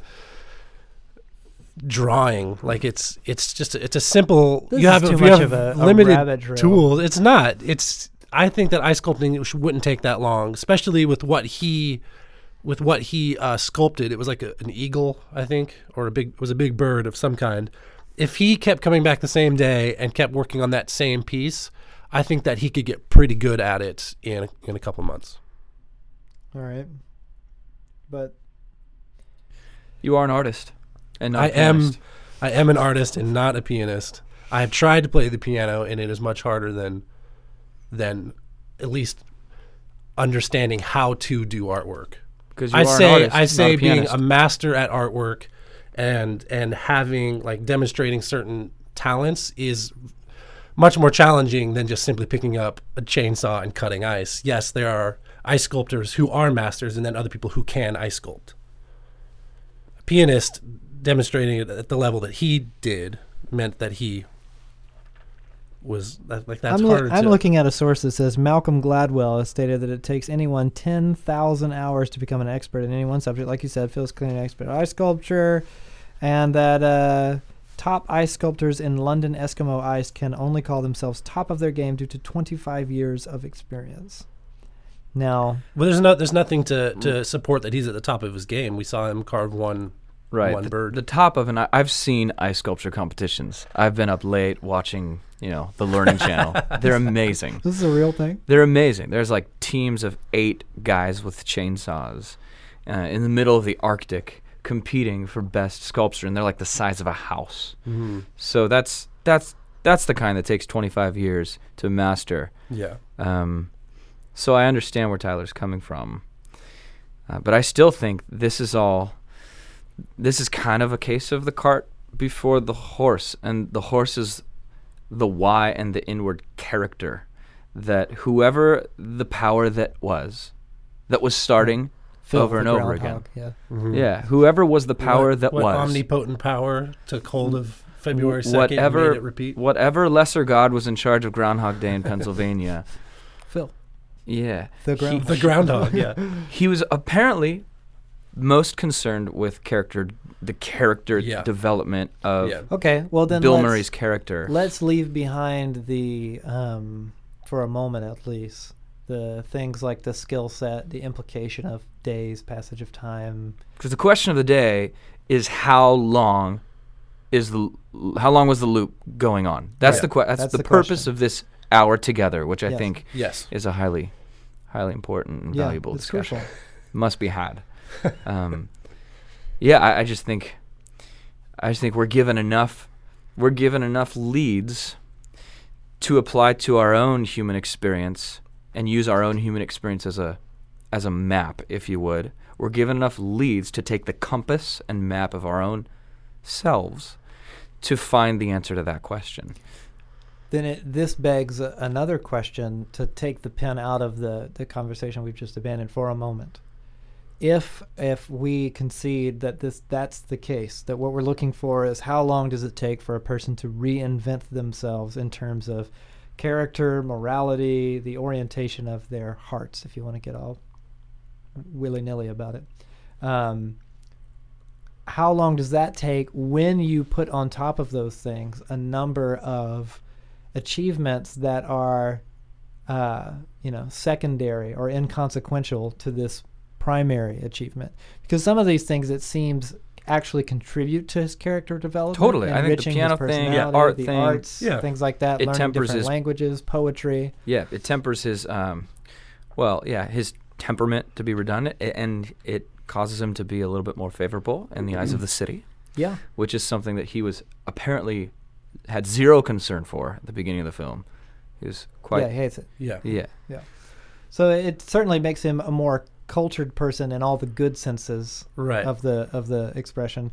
Speaker 4: drawing. Like it's it's just it's a simple.
Speaker 2: This
Speaker 4: you have you have
Speaker 2: of a- a
Speaker 4: limited tools. It's not. It's I think that ice sculpting wouldn't take that long, especially with what he with what he uh, sculpted. It was like a, an eagle, I think, or a big it was a big bird of some kind. If he kept coming back the same day and kept working on that same piece, I think that he could get pretty good at it in a, in a couple months.
Speaker 2: All right. But
Speaker 3: You are an artist, and not
Speaker 4: I
Speaker 3: a
Speaker 4: am I am an artist and not a pianist. I have tried to play the piano and it is much harder than than at least understanding how to do artwork.
Speaker 3: because
Speaker 4: I
Speaker 3: are an
Speaker 4: say
Speaker 3: artist,
Speaker 4: I say
Speaker 3: a
Speaker 4: being a master at artwork and and having like demonstrating certain talents is much more challenging than just simply picking up a chainsaw and cutting ice. Yes, there are ice sculptors who are masters and then other people who can ice sculpt. A pianist demonstrating it at the level that he did meant that he was like that's
Speaker 2: I'm,
Speaker 4: harder
Speaker 2: I'm
Speaker 4: to
Speaker 2: looking at a source that says Malcolm Gladwell has stated that it takes anyone 10,000 hours to become an expert in any one subject. Like you said, Phil's clearly an expert ice sculpture, and that uh, top ice sculptors in London Eskimo ice can only call themselves top of their game due to 25 years of experience. Now,
Speaker 4: Well, there's no, there's nothing to, to support that he's at the top of his game. We saw him carve one
Speaker 3: right.
Speaker 4: one
Speaker 3: the,
Speaker 4: bird.
Speaker 3: the top of an. i- I've seen ice sculpture competitions. I've been up late watching, you know, the Learning Channel. [LAUGHS] They're amazing.
Speaker 2: this is a real thing.
Speaker 3: They're amazing. There's like teams of eight guys with chainsaws uh, in the middle of the Arctic competing for best sculpture, and they're like the size of a house.
Speaker 4: Mm-hmm.
Speaker 3: So that's that's that's the kind that takes 25 years to master.
Speaker 4: Yeah.
Speaker 3: Um, so I understand where Tyler's coming from, uh, but I still think this is all. This is kind of a case of the cart before the horse, and the horse is the why and the inward character that whoever the power that was, that was starting
Speaker 2: Phil
Speaker 3: over and over again.
Speaker 2: Yeah.
Speaker 4: Mm-hmm.
Speaker 3: Yeah, whoever was the power
Speaker 4: what,
Speaker 3: that
Speaker 4: what
Speaker 3: was.
Speaker 4: omnipotent power took hold of February second
Speaker 3: whatever,
Speaker 4: and made it repeat.
Speaker 3: whatever lesser god was in charge of Groundhog Day in Pennsylvania. [LAUGHS]
Speaker 2: Phil.
Speaker 3: Yeah,
Speaker 2: The
Speaker 3: He-
Speaker 2: groundhog.
Speaker 4: The groundhog, yeah. [LAUGHS]
Speaker 3: he was apparently most concerned with character, the character
Speaker 4: Yeah.
Speaker 3: development of
Speaker 4: yeah.
Speaker 2: Okay, well then
Speaker 3: Bill Murray's character.
Speaker 2: Let's leave behind the, um, for a moment at least, the things like the skill set, the implication of days, passage of time.
Speaker 3: Because the question of the day is how long is the how long was the loop going on? That's
Speaker 4: Right.
Speaker 3: the que- that's,
Speaker 2: That's
Speaker 3: the,
Speaker 2: the
Speaker 3: purpose
Speaker 2: question.
Speaker 3: of this hour together, which I
Speaker 2: Yes.
Speaker 3: think
Speaker 4: Yes.
Speaker 3: is a highly highly important and
Speaker 2: yeah,
Speaker 3: valuable
Speaker 2: it's
Speaker 3: discussion.
Speaker 2: crucial. [LAUGHS]
Speaker 3: Must be had. [LAUGHS] um, yeah, I, I just think I just think we're given enough we're given enough leads to apply to our own human experience and use our own human experience as a as a map, if you would. We're given enough leads to take the compass and map of our own selves to find the answer to that question.
Speaker 2: Then it, this begs another question to take the pen out of the, the conversation we've just abandoned for a moment. If if we concede that this that's the case, that what we're looking for is how long does it take for a person to reinvent themselves in terms of character, morality, the orientation of their hearts, if you want to get all willy nilly about it. Um, how long does that take when you put on top of those things a number of achievements that are uh, you know secondary or inconsequential to this primary achievement because some of these things it seems actually contribute to his character development
Speaker 3: Totally. I think the
Speaker 2: enriching his
Speaker 3: piano thing, yeah, art
Speaker 2: the
Speaker 3: thing,
Speaker 2: arts
Speaker 4: Yeah.
Speaker 2: things like that
Speaker 3: It
Speaker 2: learning
Speaker 3: tempers
Speaker 2: different
Speaker 3: his-
Speaker 2: languages poetry
Speaker 3: Yeah, it tempers his, um, well, yeah, his temperament to be redundant, and it causes him to be a little bit more favorable in the eyes of the city,
Speaker 2: yeah
Speaker 3: which is something that he was apparently had zero concern for at the beginning of the film. He was quite,
Speaker 2: yeah he hates it
Speaker 4: Yeah.
Speaker 3: yeah,
Speaker 2: so it certainly makes him a more cultured person in all the good senses
Speaker 4: Right.
Speaker 2: of the of the expression.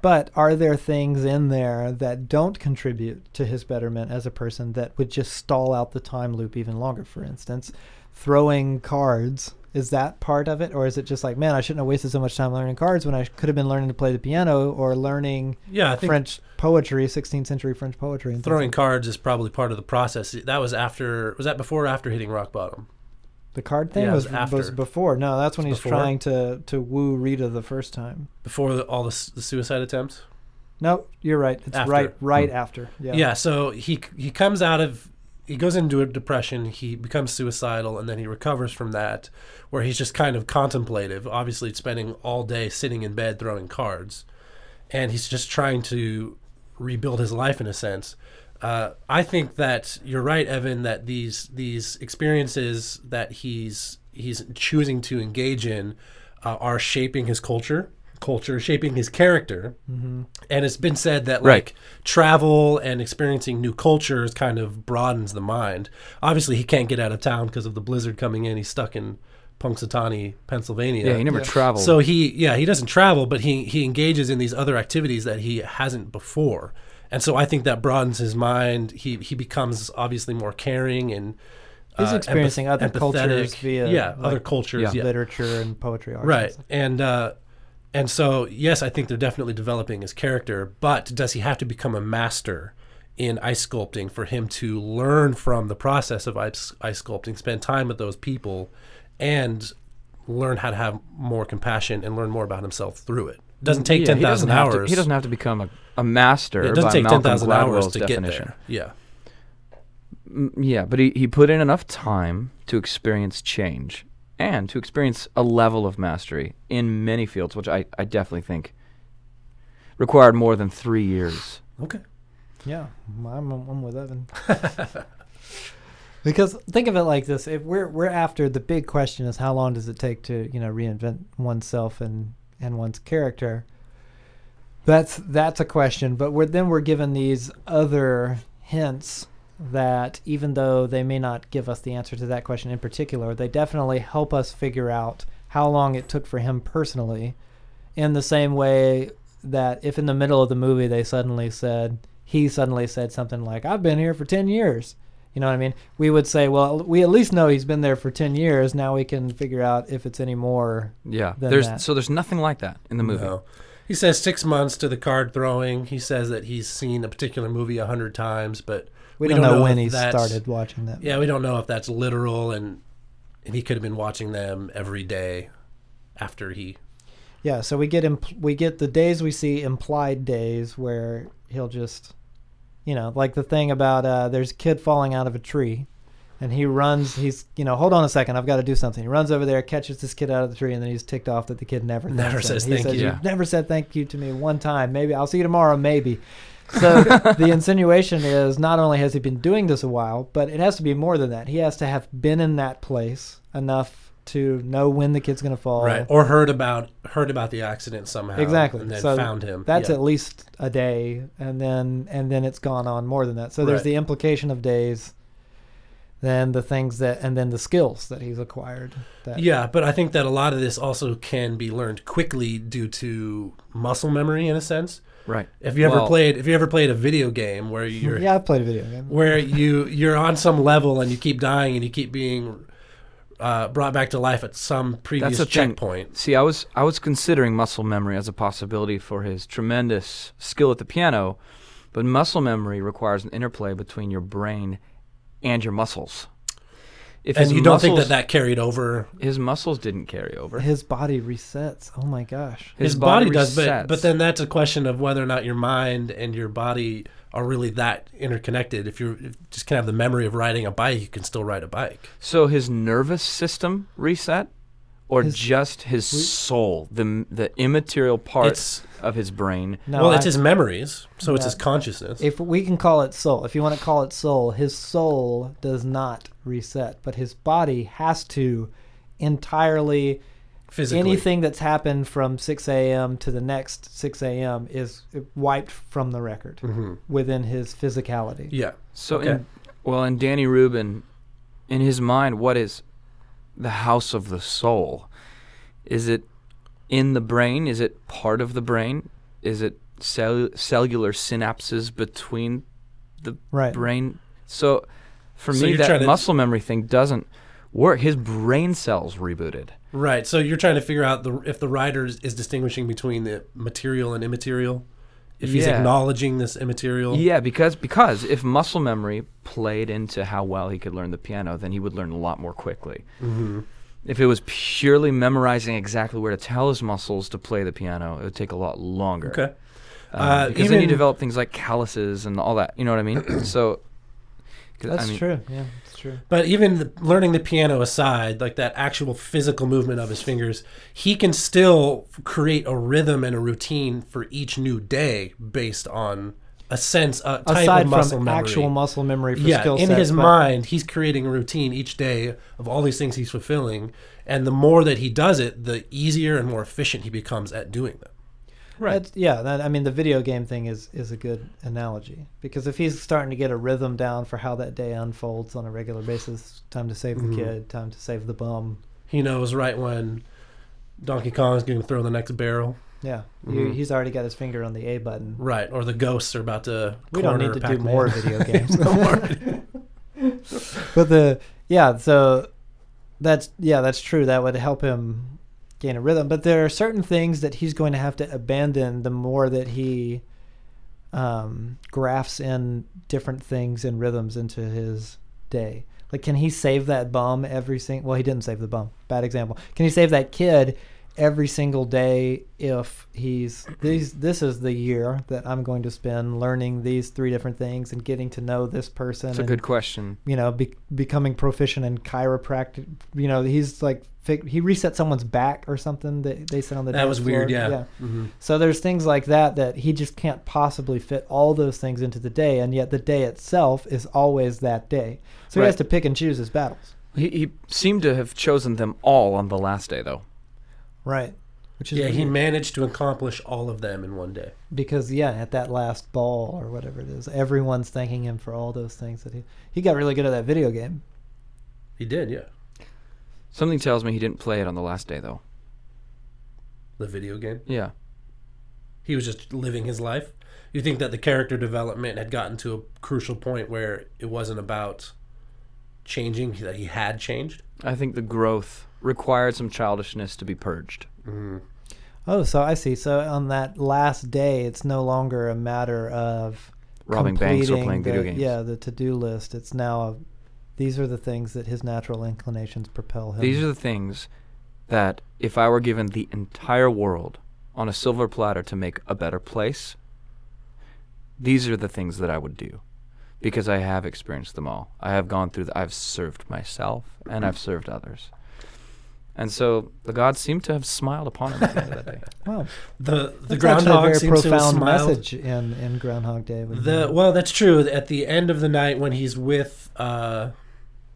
Speaker 2: But are there things in there that don't contribute to his betterment as a person that would just stall out the time loop even longer? For instance, throwing cards. Is that part of it? Or is it just like, man, I shouldn't have wasted so much time learning cards when I could have been learning to play the piano or learning
Speaker 4: Yeah, I think
Speaker 2: French poetry, 16th century French poetry? And
Speaker 4: throwing
Speaker 2: like-
Speaker 4: cards is probably part of the process. That was after. Was that before or after hitting rock bottom?
Speaker 2: The card thing
Speaker 4: Yeah,
Speaker 2: was,
Speaker 4: was
Speaker 2: was before. No, that's when he's
Speaker 4: before?
Speaker 2: trying to, to woo Rita the first time.
Speaker 4: Before the, all the, the suicide attempts?
Speaker 2: No, you're right. It's
Speaker 4: After.
Speaker 2: right right
Speaker 3: Hmm.
Speaker 2: after. Yeah.
Speaker 4: Yeah. so he he comes out of he goes into a depression, he becomes suicidal, and then he recovers from that, where he's just kind of contemplative, obviously spending all day sitting in bed throwing cards, and he's just trying to rebuild his life in a sense. Uh, I think that you're right, Evan, that these these experiences that he's he's choosing to engage in uh, are shaping his culture, culture shaping his character,
Speaker 2: Mm-hmm.
Speaker 4: and it's been said that
Speaker 3: Right.
Speaker 4: like travel and experiencing new cultures kind of broadens the mind. Obviously, he can't get out of town because of the blizzard coming in. He's stuck in Punxsutawney, Pennsylvania.
Speaker 3: Yeah, he never
Speaker 2: Yeah.
Speaker 3: traveled.
Speaker 4: So he, yeah, he doesn't travel, but he he engages in these other activities that he hasn't before, and so I think that broadens his mind. He he becomes obviously more caring and
Speaker 2: He's
Speaker 4: uh,
Speaker 2: experiencing
Speaker 4: empath-
Speaker 2: other cultures via,
Speaker 4: yeah
Speaker 2: like,
Speaker 4: other cultures,
Speaker 3: Yeah.
Speaker 4: yeah,
Speaker 2: literature and poetry. arts
Speaker 4: right
Speaker 2: stuff.
Speaker 4: and uh and so yes i think they're definitely developing his character but does he have to become a master in ice sculpting for him to learn from the process of ice, ice sculpting spend time with those people and learn how to have more compassion and learn more about himself through it? Doesn't take
Speaker 3: Yeah, doesn't
Speaker 4: 10000
Speaker 3: have to-
Speaker 4: hours.
Speaker 3: he doesn't have to become a, a master
Speaker 4: it doesn't
Speaker 3: by
Speaker 4: take
Speaker 3: Malcolm
Speaker 4: 10000 hours to
Speaker 3: definition.
Speaker 4: get there. yeah.
Speaker 3: Yeah, but he, he put in enough time to experience change and to experience a level of mastery in many fields, which I, I definitely think required more than three years.
Speaker 4: okay
Speaker 2: Yeah, I'm, I'm with Evan. [LAUGHS] because think of it like this: if we're we're after the big question is how long does it take to you know reinvent oneself and and one's character. That's that's a question, but we're then we're given these other hints that even though they may not give us the answer to that question in particular, they definitely help us figure out how long it took for him personally. In the same way that if in the middle of the movie they suddenly said he suddenly said something like I've been here for 10 years. You know what I mean? We would say, well, we at least know he's been there for 10 years. Now we can figure out if it's any more.
Speaker 3: Yeah,
Speaker 2: Than
Speaker 3: there's
Speaker 2: that.
Speaker 3: so there's nothing like that in the movie.
Speaker 4: No. He says six months to the card throwing. He says that he's seen a particular movie a hundred times, but
Speaker 2: We,
Speaker 4: We
Speaker 2: don't,
Speaker 4: don't
Speaker 2: know, when he started watching that.
Speaker 4: Yeah, we don't know if that's literal, and and he could have been watching them every day after he.
Speaker 2: Yeah, so we get imp- we get the days we see implied days where he'll just, you know, like the thing about uh, there's a kid falling out of a tree, and he runs. He's you know, hold on a second, I've got to do something. He runs over there, catches this kid out of the tree, and then he's ticked off that the kid never
Speaker 4: Never
Speaker 2: thanks him.
Speaker 4: says
Speaker 2: he
Speaker 4: thank
Speaker 2: says,
Speaker 4: you.
Speaker 3: Yeah.
Speaker 2: Never said thank you to me one time. Maybe I'll see you tomorrow. Maybe. So [LAUGHS] the insinuation is not only has he been doing this a while, but it has to be more than that. He has to have been in that place enough to know when the kid's going to fall.
Speaker 4: Right, or heard about heard about the accident somehow.
Speaker 2: Exactly.
Speaker 4: and then
Speaker 2: So
Speaker 4: found him.
Speaker 2: That's
Speaker 4: Yeah.
Speaker 2: at least a day, and then and then it's gone on more than that. So there's
Speaker 4: Right.
Speaker 2: the implication of days, then the things that, and then the skills that he's acquired. That,
Speaker 4: Yeah, but I think that a lot of this also can be learned quickly due to muscle memory, in a sense.
Speaker 3: Right.
Speaker 4: If you ever
Speaker 3: Well-
Speaker 4: played, if you ever played a video game where [LAUGHS] you're
Speaker 2: yeah, I've played a video game.
Speaker 4: where you you're on some level and you keep dying and you keep being uh, brought back to life at some previous
Speaker 3: That's a thing.
Speaker 4: checkpoint.
Speaker 3: See, I was I was considering muscle memory as a possibility for his tremendous skill at the piano, but muscle memory requires an interplay between your brain and your muscles. If
Speaker 4: And you don't think that that carried over?
Speaker 3: his muscles didn't carry over.
Speaker 2: His body resets. Oh my gosh.
Speaker 4: His, body, does, but but then that's a question of whether or not your mind and your body are really that interconnected. If you just can have the memory of riding a bike, you can still ride a bike.
Speaker 3: So his nervous system reset, or
Speaker 2: His-
Speaker 3: just his soul, the the immaterial part
Speaker 4: It's
Speaker 3: of his brain.
Speaker 2: No,
Speaker 4: well,
Speaker 2: I-
Speaker 4: it's his memories, so it's his consciousness.
Speaker 2: if we can call it soul, if you want to call it soul, his soul does not reset, but his body has to entirely
Speaker 4: physically,
Speaker 2: anything that's happened from 6 a.m. to the next 6 a.m. is wiped from the record
Speaker 4: Mhm.
Speaker 2: within his physicality.
Speaker 4: Yeah.
Speaker 3: So,
Speaker 4: Okay.
Speaker 3: in, well, in Danny Rubin, in his mind, what is the house of the soul? Is it in the brain? Is it part of the brain? Is it cell- cellular synapses between the
Speaker 2: Right.
Speaker 3: brain. So for
Speaker 4: So
Speaker 3: me, that
Speaker 4: trying to-
Speaker 3: muscle memory thing doesn't work. His brain cells rebooted.
Speaker 4: Right. So you're trying to figure out the, if the writer is, is distinguishing between the material and immaterial. If he's
Speaker 3: Yeah.
Speaker 4: acknowledging this immaterial.
Speaker 3: Yeah, because because if muscle memory played into how well he could learn the piano, then he would learn a lot more quickly.
Speaker 4: hmm
Speaker 3: If it was purely memorizing exactly where to tell his muscles to play the piano, it would take a lot longer.
Speaker 4: Okay.
Speaker 3: Um,
Speaker 4: Uh,
Speaker 3: because then you develop things like calluses and all that. You know what I mean? [CLEARS THROAT] so
Speaker 2: That's
Speaker 3: I mean,
Speaker 2: true. Yeah, that's true.
Speaker 4: But even the, learning the piano aside, like that actual physical movement of his fingers, he can still create a rhythm and a routine for each new day based on a sense, a type
Speaker 2: Aside
Speaker 4: of muscle
Speaker 2: from
Speaker 4: memory.
Speaker 2: actual muscle memory for
Speaker 4: yeah,
Speaker 2: skill
Speaker 4: in
Speaker 2: sets,
Speaker 4: his
Speaker 2: but-
Speaker 4: mind, he's creating a routine each day of all these things he's fulfilling, and the more that he does it, the easier and more efficient he becomes at doing them.
Speaker 3: Right.
Speaker 2: That's, yeah, that, I mean, the video game thing is is a good analogy because if he's starting to get a rhythm down for how that day unfolds on a regular basis, time to save the kid, time to save the bum.
Speaker 4: He knows right when Donkey Kong is going to throw the next barrel,
Speaker 2: Yeah,
Speaker 4: Mhm.
Speaker 2: he, he's already got his finger on the A button.
Speaker 4: right, or the ghosts are about to.
Speaker 2: We don't need to do
Speaker 4: Pac-Man.
Speaker 2: more video [LAUGHS] games.
Speaker 4: No more. [LAUGHS]
Speaker 2: but the yeah, so that's yeah, that's true. That would help him gain a rhythm. But there are certain things that he's going to have to abandon the more that he um, grafts in different things and rhythms into his day. Like, can he save that bum every single? Well, he didn't save the bum. Bad example. Can he save that kid every single day if he's these? This is the year that I'm going to spend learning these three different things and getting to know this person.
Speaker 3: That's a good question.
Speaker 2: you know, be, becoming proficient in chiropractic. You know, he's like he reset someone's back or something that they said on the
Speaker 4: That
Speaker 2: dance
Speaker 4: was weird,
Speaker 2: floor.
Speaker 4: yeah. Mhm.
Speaker 2: So there's things like that that he just can't possibly fit all those things into the day, and yet the day itself is always that day. So he has to pick and choose his battles.
Speaker 3: He, he seemed to have chosen them all on the last day, though.
Speaker 2: Right. Which is
Speaker 4: Yeah, he managed to accomplish all of them in one day.
Speaker 2: because yeah, at that last ball or whatever it is, everyone's thanking him for all those things that he he got really good at that video game.
Speaker 4: He did, yeah.
Speaker 3: Something tells me he didn't play it on the last day, though.
Speaker 4: The video game.
Speaker 3: Yeah.
Speaker 4: He was just living his life. You think that the character development had gotten to a crucial point where it wasn't about changing, that he had changed?
Speaker 3: I think the growth required some childishness to be purged.
Speaker 4: Mm-hmm.
Speaker 2: Oh, so I see. So on that last day, it's no longer a matter of
Speaker 3: Robbing banks or playing video games.
Speaker 2: Yeah, the to-do list. It's now a, these are the things that his natural inclinations propel him.
Speaker 3: These are the things that, if I were given the entire world on a silver platter to make a better place, these are the things that I would do. Because I have experienced them all. I have gone through, the, I've served myself and I've served others. And so the gods seem to have smiled upon him at the end of that day. [LAUGHS]
Speaker 2: Wow,
Speaker 4: The the
Speaker 2: that's actually a
Speaker 4: groundhog
Speaker 2: very
Speaker 4: seems to have
Speaker 2: profound
Speaker 4: smiled.
Speaker 2: message in in Groundhog Day.
Speaker 4: The well, that's true. At the end of the night, when he's with uh,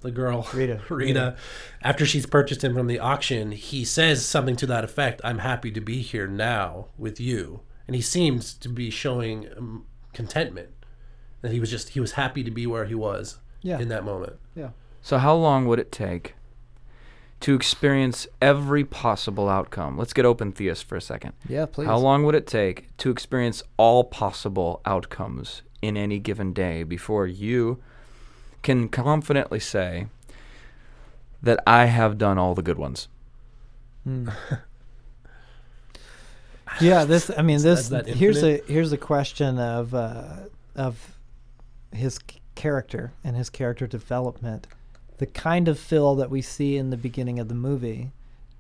Speaker 4: the girl [LAUGHS]
Speaker 2: Rita.
Speaker 4: Rita, after she's purchased him from the auction, he says something to that effect: "I'm happy to be here now with you," and he seems to be showing um, contentment. That he was just he was happy to be where he was
Speaker 2: yeah,
Speaker 4: in that moment.
Speaker 2: yeah.
Speaker 3: So, how long would it take to experience every possible outcome? Let's get open theist for a second.
Speaker 2: Yeah, please.
Speaker 3: How long would it take to experience all possible outcomes in any given day before you can confidently say that I have done all the good ones?
Speaker 2: Hmm. [LAUGHS] yeah, this. I mean, this.
Speaker 4: Is that
Speaker 2: Here's a here's a question of uh, of his character and his character development. The kind of Phil that we see in the beginning of the movie,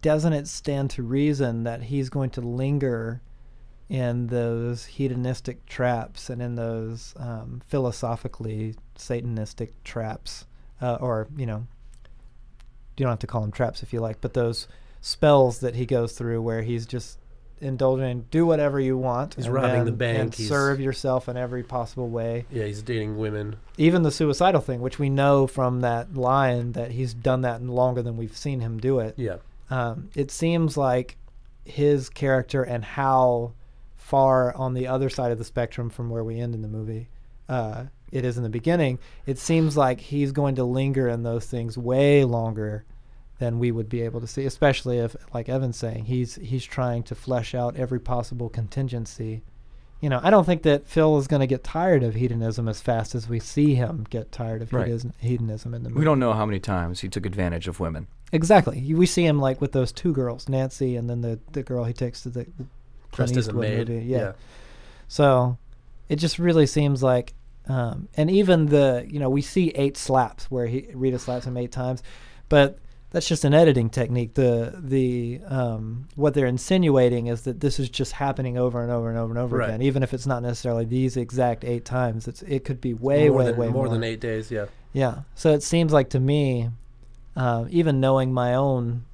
Speaker 2: doesn't it stand to reason that he's going to linger in those hedonistic traps and in those um, philosophically Satanistic traps, uh, or you know, you don't have to call them traps if you like, but those spells that he goes through where he's just indulging in do whatever you want.
Speaker 4: He's
Speaker 2: and
Speaker 4: robbing the bank,
Speaker 2: and
Speaker 4: he's-
Speaker 2: serve yourself in every possible way.
Speaker 4: Yeah, he's dating women.
Speaker 2: Even the suicidal thing, which we know from that line that he's done that longer than we've seen him do it.
Speaker 4: Yeah,
Speaker 2: Um, it seems like his character and how far on the other side of the spectrum from where we end in the movie uh, it is in the beginning, it seems like he's going to linger in those things way longer than we would be able to see, especially if, like Evan's saying, he's he's trying to flesh out every possible contingency you know, I don't think that Phil is going to get tired of hedonism as fast as we see him get tired of
Speaker 3: Right.
Speaker 2: hedonism in the movie.
Speaker 3: We don't know how many times he took advantage of women.
Speaker 2: exactly. We see him like with those two girls, Nancy, and then the the girl he takes to the
Speaker 4: Dressed as a
Speaker 2: Eastwood
Speaker 4: maid.
Speaker 2: movie. Yeah. So it just really seems like, um, and even the you know we see eight slaps where he Rita slaps him eight times, but that's just an editing technique. The the um, what they're insinuating is that this is just happening over and over and over and over
Speaker 4: Right.
Speaker 2: again, even if it's not necessarily these exact eight times. It's it could be way
Speaker 4: more
Speaker 2: way
Speaker 4: than,
Speaker 2: way
Speaker 4: more
Speaker 2: more
Speaker 4: than eight days. Yeah.
Speaker 2: yeah. So it seems like to me, uh, even knowing my own,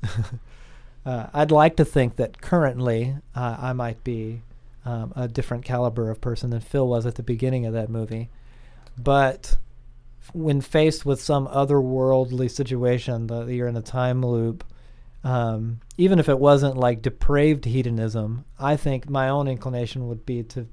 Speaker 2: [LAUGHS] uh, I'd like to think that currently uh, I might be um, a different caliber of person than Phil was at the beginning of that movie. But when faced with some otherworldly situation, that you're in a time loop, um, even if it wasn't like depraved hedonism, I think my own inclination would be to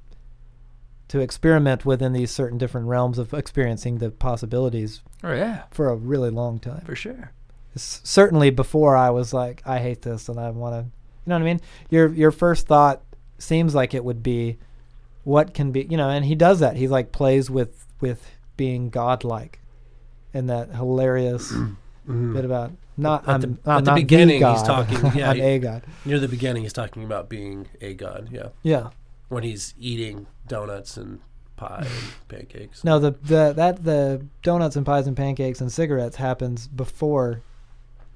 Speaker 2: to experiment within these certain different realms of experiencing the possibilities
Speaker 3: Oh yeah,
Speaker 2: for a really long time.
Speaker 3: for sure.
Speaker 2: S- certainly before I was like, I hate this and I want to, you know what I mean? Your your first thought seems like it would be, what can be, you know, and he does that. He like plays with with being godlike, in that hilarious [CLEARS THROAT]
Speaker 4: Mhm.
Speaker 2: bit about not
Speaker 4: At
Speaker 2: I'm,
Speaker 4: the-
Speaker 2: I'm
Speaker 4: at the beginning,
Speaker 2: the
Speaker 4: he's talking- [LAUGHS] yeah,
Speaker 2: I'm
Speaker 4: he-
Speaker 2: a god.
Speaker 4: Near the beginning, he's talking about being a god. Yeah.
Speaker 2: Yeah.
Speaker 4: When he's eating donuts and pie and [LAUGHS] pancakes.
Speaker 2: No, the the that the donuts and pies and pancakes and cigarettes happens before.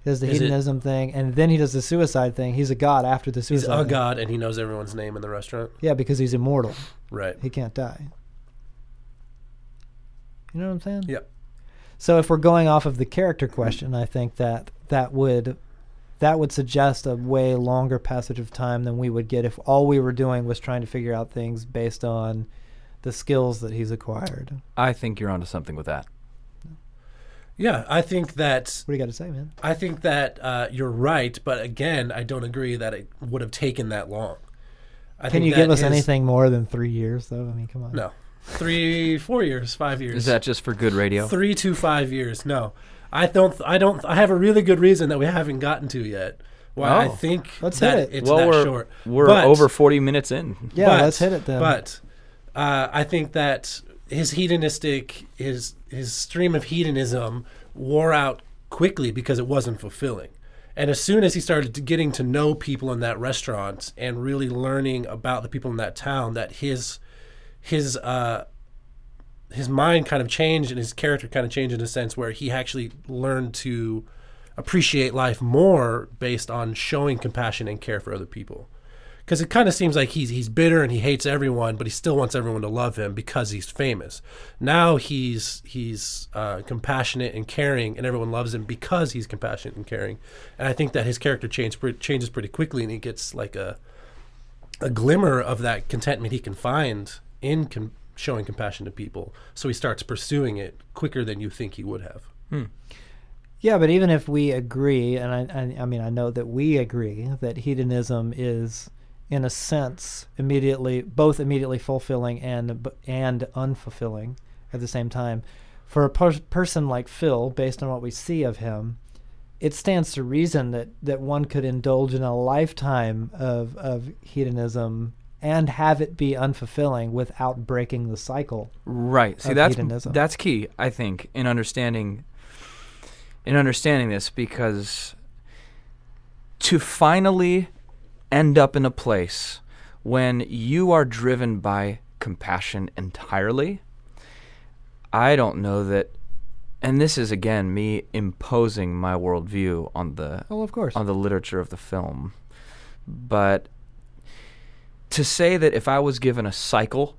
Speaker 2: He does the
Speaker 4: Is it-
Speaker 2: hedonism thing, and then he does the suicide thing. He's a god after the suicide.
Speaker 4: He's a
Speaker 2: thing.
Speaker 4: god, and he knows everyone's name in the restaurant.
Speaker 2: Yeah, because he's immortal.
Speaker 4: Right.
Speaker 2: He can't die. You know what I'm saying?
Speaker 4: Yep.
Speaker 2: So if we're going off of the character question, I think that that would that would suggest a way longer passage of time than we would get if all we were doing was trying to figure out things based on the skills that he's acquired.
Speaker 3: I think you're onto something with that.
Speaker 4: Yeah, I think that
Speaker 2: What do you got to say, man?
Speaker 4: I think that uh, you're right, but again, I don't agree that it would have taken that long. I
Speaker 2: Can
Speaker 4: think
Speaker 2: you give us
Speaker 4: his-
Speaker 2: anything more than three years, though? I mean, come on.
Speaker 4: No, three, four years, five years.
Speaker 3: Is that just for good radio?
Speaker 4: three to five years? No, I don't. I don't. I have a really good reason that we haven't gotten to yet. Why I
Speaker 3: Oh.
Speaker 4: think
Speaker 2: Let's
Speaker 4: that
Speaker 2: hit it.
Speaker 4: it's
Speaker 3: well,
Speaker 4: that
Speaker 3: we're
Speaker 4: short.
Speaker 3: we're
Speaker 4: But-
Speaker 3: over 40 minutes in.
Speaker 2: Yeah,
Speaker 4: but,
Speaker 2: let's hit it then.
Speaker 4: But uh, I think that his hedonistic, his his stream of hedonism wore out quickly because it wasn't fulfilling. And as soon as he started getting to know people in that restaurant and really learning about the people in that town, that his his uh, his mind kind of changed and his character kind of changed in a sense where he actually learned to appreciate life more based on showing compassion and care for other people because it kind of seems like he's he's bitter and he hates everyone, but he still wants everyone to love him because he's famous. Now he's he's uh, compassionate and caring, and everyone loves him because he's compassionate and caring. And I think that his character change, changes pretty quickly, and he gets like a a glimmer of that contentment he can find in com- showing compassion to people. So he starts pursuing it quicker than you think he would have. Hmm.
Speaker 2: Yeah, but even if we agree, and I, I, I mean, I know that we agree that hedonism is, in a sense, immediately both immediately fulfilling and and unfulfilling at the same time. For a pers- person like Phil, based on what we see of him, it stands to reason that that one could indulge in a lifetime of of hedonism and have it be unfulfilling without breaking the cycle.
Speaker 3: Right. See, that's
Speaker 2: hedonism.
Speaker 3: that's key, I think, in understanding in understanding this because to finally end up in a place when you are driven by compassion entirely, I don't know that and this is again me imposing my worldview on the
Speaker 2: Oh, of course.
Speaker 3: on the literature of the film. But to say that if I was given a cycle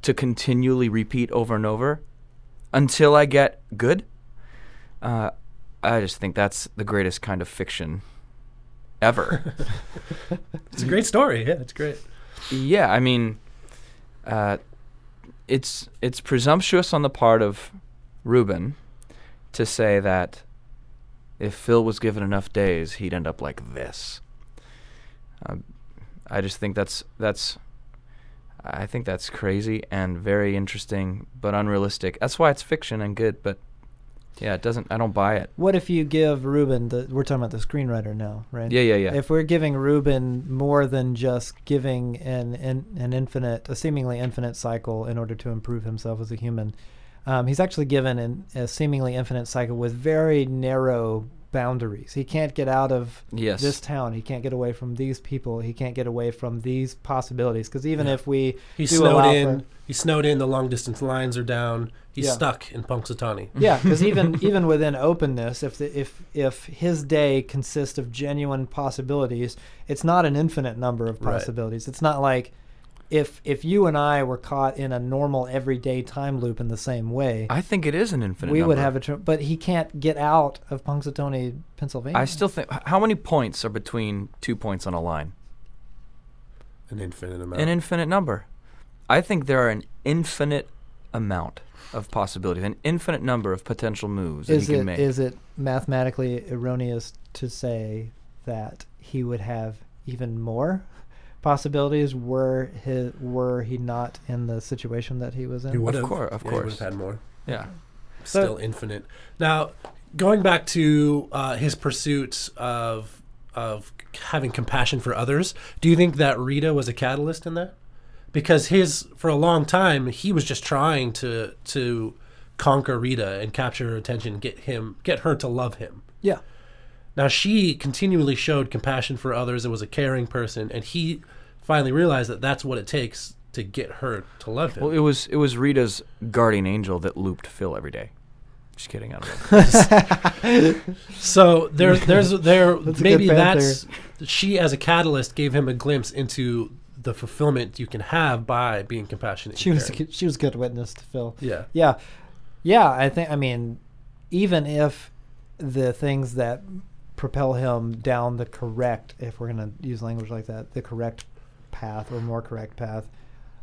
Speaker 3: to continually repeat over and over until I get good, uh, I just think that's the greatest kind of fiction ever. [LAUGHS]
Speaker 4: It's a great story. Yeah, it's great.
Speaker 3: yeah, I mean, uh, it's it's presumptuous on the part of Rubin to say that if Phil was given enough days, he'd end up like this. Um, I just think that's that's. I think that's crazy and very interesting, but unrealistic. That's why it's fiction and good, but Yeah, it doesn't. I don't buy it.
Speaker 2: What if you give Rubin the? We're talking about the screenwriter now, right?
Speaker 3: Yeah, yeah, yeah.
Speaker 2: If we're giving Rubin more than just giving an an, an infinite, a seemingly infinite cycle in order to improve himself as a human, um, he's actually given an, a seemingly infinite cycle with very narrow boundaries. He can't get out of
Speaker 3: yes.
Speaker 2: this town. He can't get away from these people. He can't get away from these possibilities. Because even
Speaker 4: Yeah.
Speaker 2: if we
Speaker 4: He's
Speaker 2: do
Speaker 4: snowed
Speaker 2: allow
Speaker 4: in.
Speaker 2: for-
Speaker 4: He's snowed in. The long distance lines are down. He's
Speaker 2: Yeah.
Speaker 4: stuck in Punxsutawney.
Speaker 2: yeah, because [LAUGHS] even even within openness, if the, if if his day consists of genuine possibilities, it's not an infinite number of
Speaker 4: Right.
Speaker 2: possibilities. It's not like if if you and I were caught in a normal everyday time loop in the same way,
Speaker 3: I think it is an infinite.
Speaker 2: we would have a. Tr- but he can't get out of Punxsutawney, Pennsylvania.
Speaker 3: I still think. How many points are between two points on a line?
Speaker 4: An infinite amount.
Speaker 3: An infinite number. I think there are an infinite amount of possibilities, an infinite number of potential moves that
Speaker 2: is
Speaker 3: he can make.
Speaker 2: is it mathematically erroneous to say that he would have even more possibilities were his were he not in the situation that he was in?
Speaker 4: He would
Speaker 3: Of
Speaker 4: have.
Speaker 3: cour- of
Speaker 4: yeah,
Speaker 3: course.
Speaker 4: He would have had more.
Speaker 3: yeah.
Speaker 2: So-
Speaker 4: Still infinite. Now, going back to uh, his pursuit of of having compassion for others, do you think that Rita was a catalyst in that? Because his for a long time he was just trying to to conquer Rita and capture her attention, get him get her to love him.
Speaker 2: Yeah.
Speaker 4: Now she continually showed compassion for others and was a caring person, and he finally realized that that's what it takes to get her to love him.
Speaker 3: Well, it was it was Rita's guardian angel that looped Phil every day. Just kidding. I don't know. [LAUGHS]
Speaker 4: so there's there's there
Speaker 2: That's
Speaker 4: maybe
Speaker 2: good fan
Speaker 4: that's she as a catalyst gave him a glimpse into the fulfillment you can have by being compassionate.
Speaker 2: She was a good, she was a good witness to Phil.
Speaker 4: yeah.
Speaker 2: Yeah, yeah. I think. I mean, even if the things that propel him down the correct, if we're gonna use language like that, the correct path or more correct path,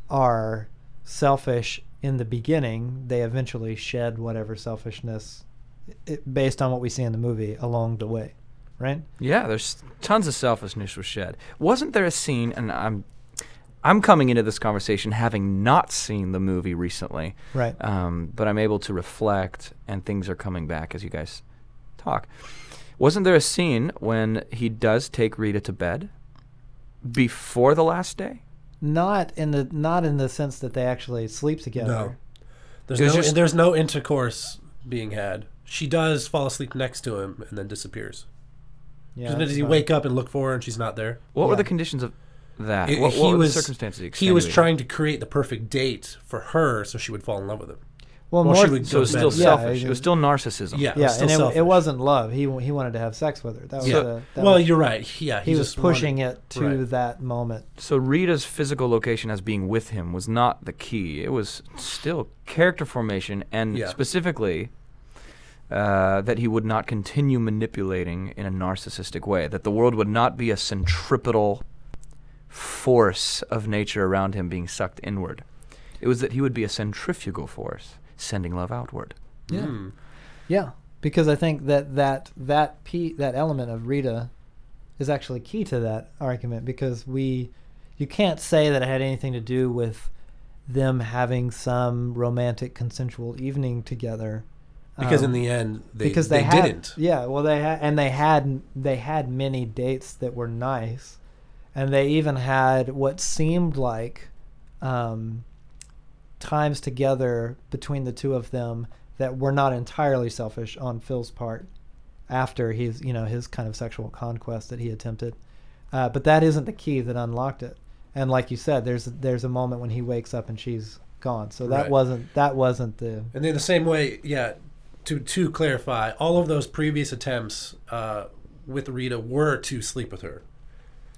Speaker 2: are selfish in the beginning, they eventually shed whatever selfishness, i based on what we see in the movie along the way, right?
Speaker 3: Yeah, there's tons of selfishness was shed. Wasn't there a scene? And I'm, I'm coming into this conversation having not seen the movie recently,
Speaker 2: Right.
Speaker 3: um, but I'm able to reflect, and things are coming back as you guys talk. Wasn't there a scene when he does take Rita to bed before the last day?
Speaker 2: Not in the not in the sense that they actually sleep together.
Speaker 4: No. There's no
Speaker 3: just-
Speaker 4: there's no intercourse being had. She does fall asleep next to him and then disappears.
Speaker 2: Yeah.
Speaker 4: Does he
Speaker 2: that's
Speaker 4: wake up and look for her and she's not there?
Speaker 3: What were the conditions of that?
Speaker 4: It-
Speaker 3: what,
Speaker 4: he
Speaker 3: what were
Speaker 4: was-
Speaker 3: the circumstances?
Speaker 4: He was trying to create the perfect date for her so she would fall in love with him.
Speaker 2: Well,
Speaker 4: Well,
Speaker 2: more
Speaker 4: she would
Speaker 3: So it was still
Speaker 2: Yeah,
Speaker 3: selfish.
Speaker 2: it
Speaker 3: It was still narcissism.
Speaker 4: Yeah,
Speaker 2: yeah,
Speaker 4: still
Speaker 2: and it,
Speaker 4: selfish.
Speaker 2: it wasn't love. He he wanted to have sex with her. That was
Speaker 4: Yeah.
Speaker 2: the, that
Speaker 4: well,
Speaker 2: was-
Speaker 4: you're right. Yeah,
Speaker 2: he, was
Speaker 4: just wanted-
Speaker 2: pushing it to
Speaker 4: right.
Speaker 2: that moment.
Speaker 3: So Rita's physical location as being with him was not the key. It was still character formation, and
Speaker 4: Yeah.
Speaker 3: specifically uh, that he would not continue manipulating in a narcissistic way. That the world would not be a centripetal force of nature around him being sucked inward. It was that he would be a centrifugal force, sending love outward.
Speaker 2: Yeah.
Speaker 4: Mm.
Speaker 2: Yeah, because I think that that that p that element of Rita is actually key to that argument because we you can't say that it had anything to do with them having some romantic consensual evening together.
Speaker 4: Because
Speaker 2: Um,
Speaker 4: in the end, they,
Speaker 2: because they,
Speaker 4: they,
Speaker 2: had,
Speaker 4: didn't.
Speaker 2: Yeah, well, they had, and they had they had many dates that were nice, and they even had what seemed like um, times together between the two of them that were not entirely selfish on Phil's part. After his, you know, his kind of sexual conquest that he attempted, uh, but that isn't the key that unlocked it. And like you said, there's there's a moment when he wakes up and she's gone. So that
Speaker 4: Right.
Speaker 2: wasn't that wasn't the
Speaker 4: And in the same way, yeah. To to clarify, all of those previous attempts uh, with Rita were to sleep with her,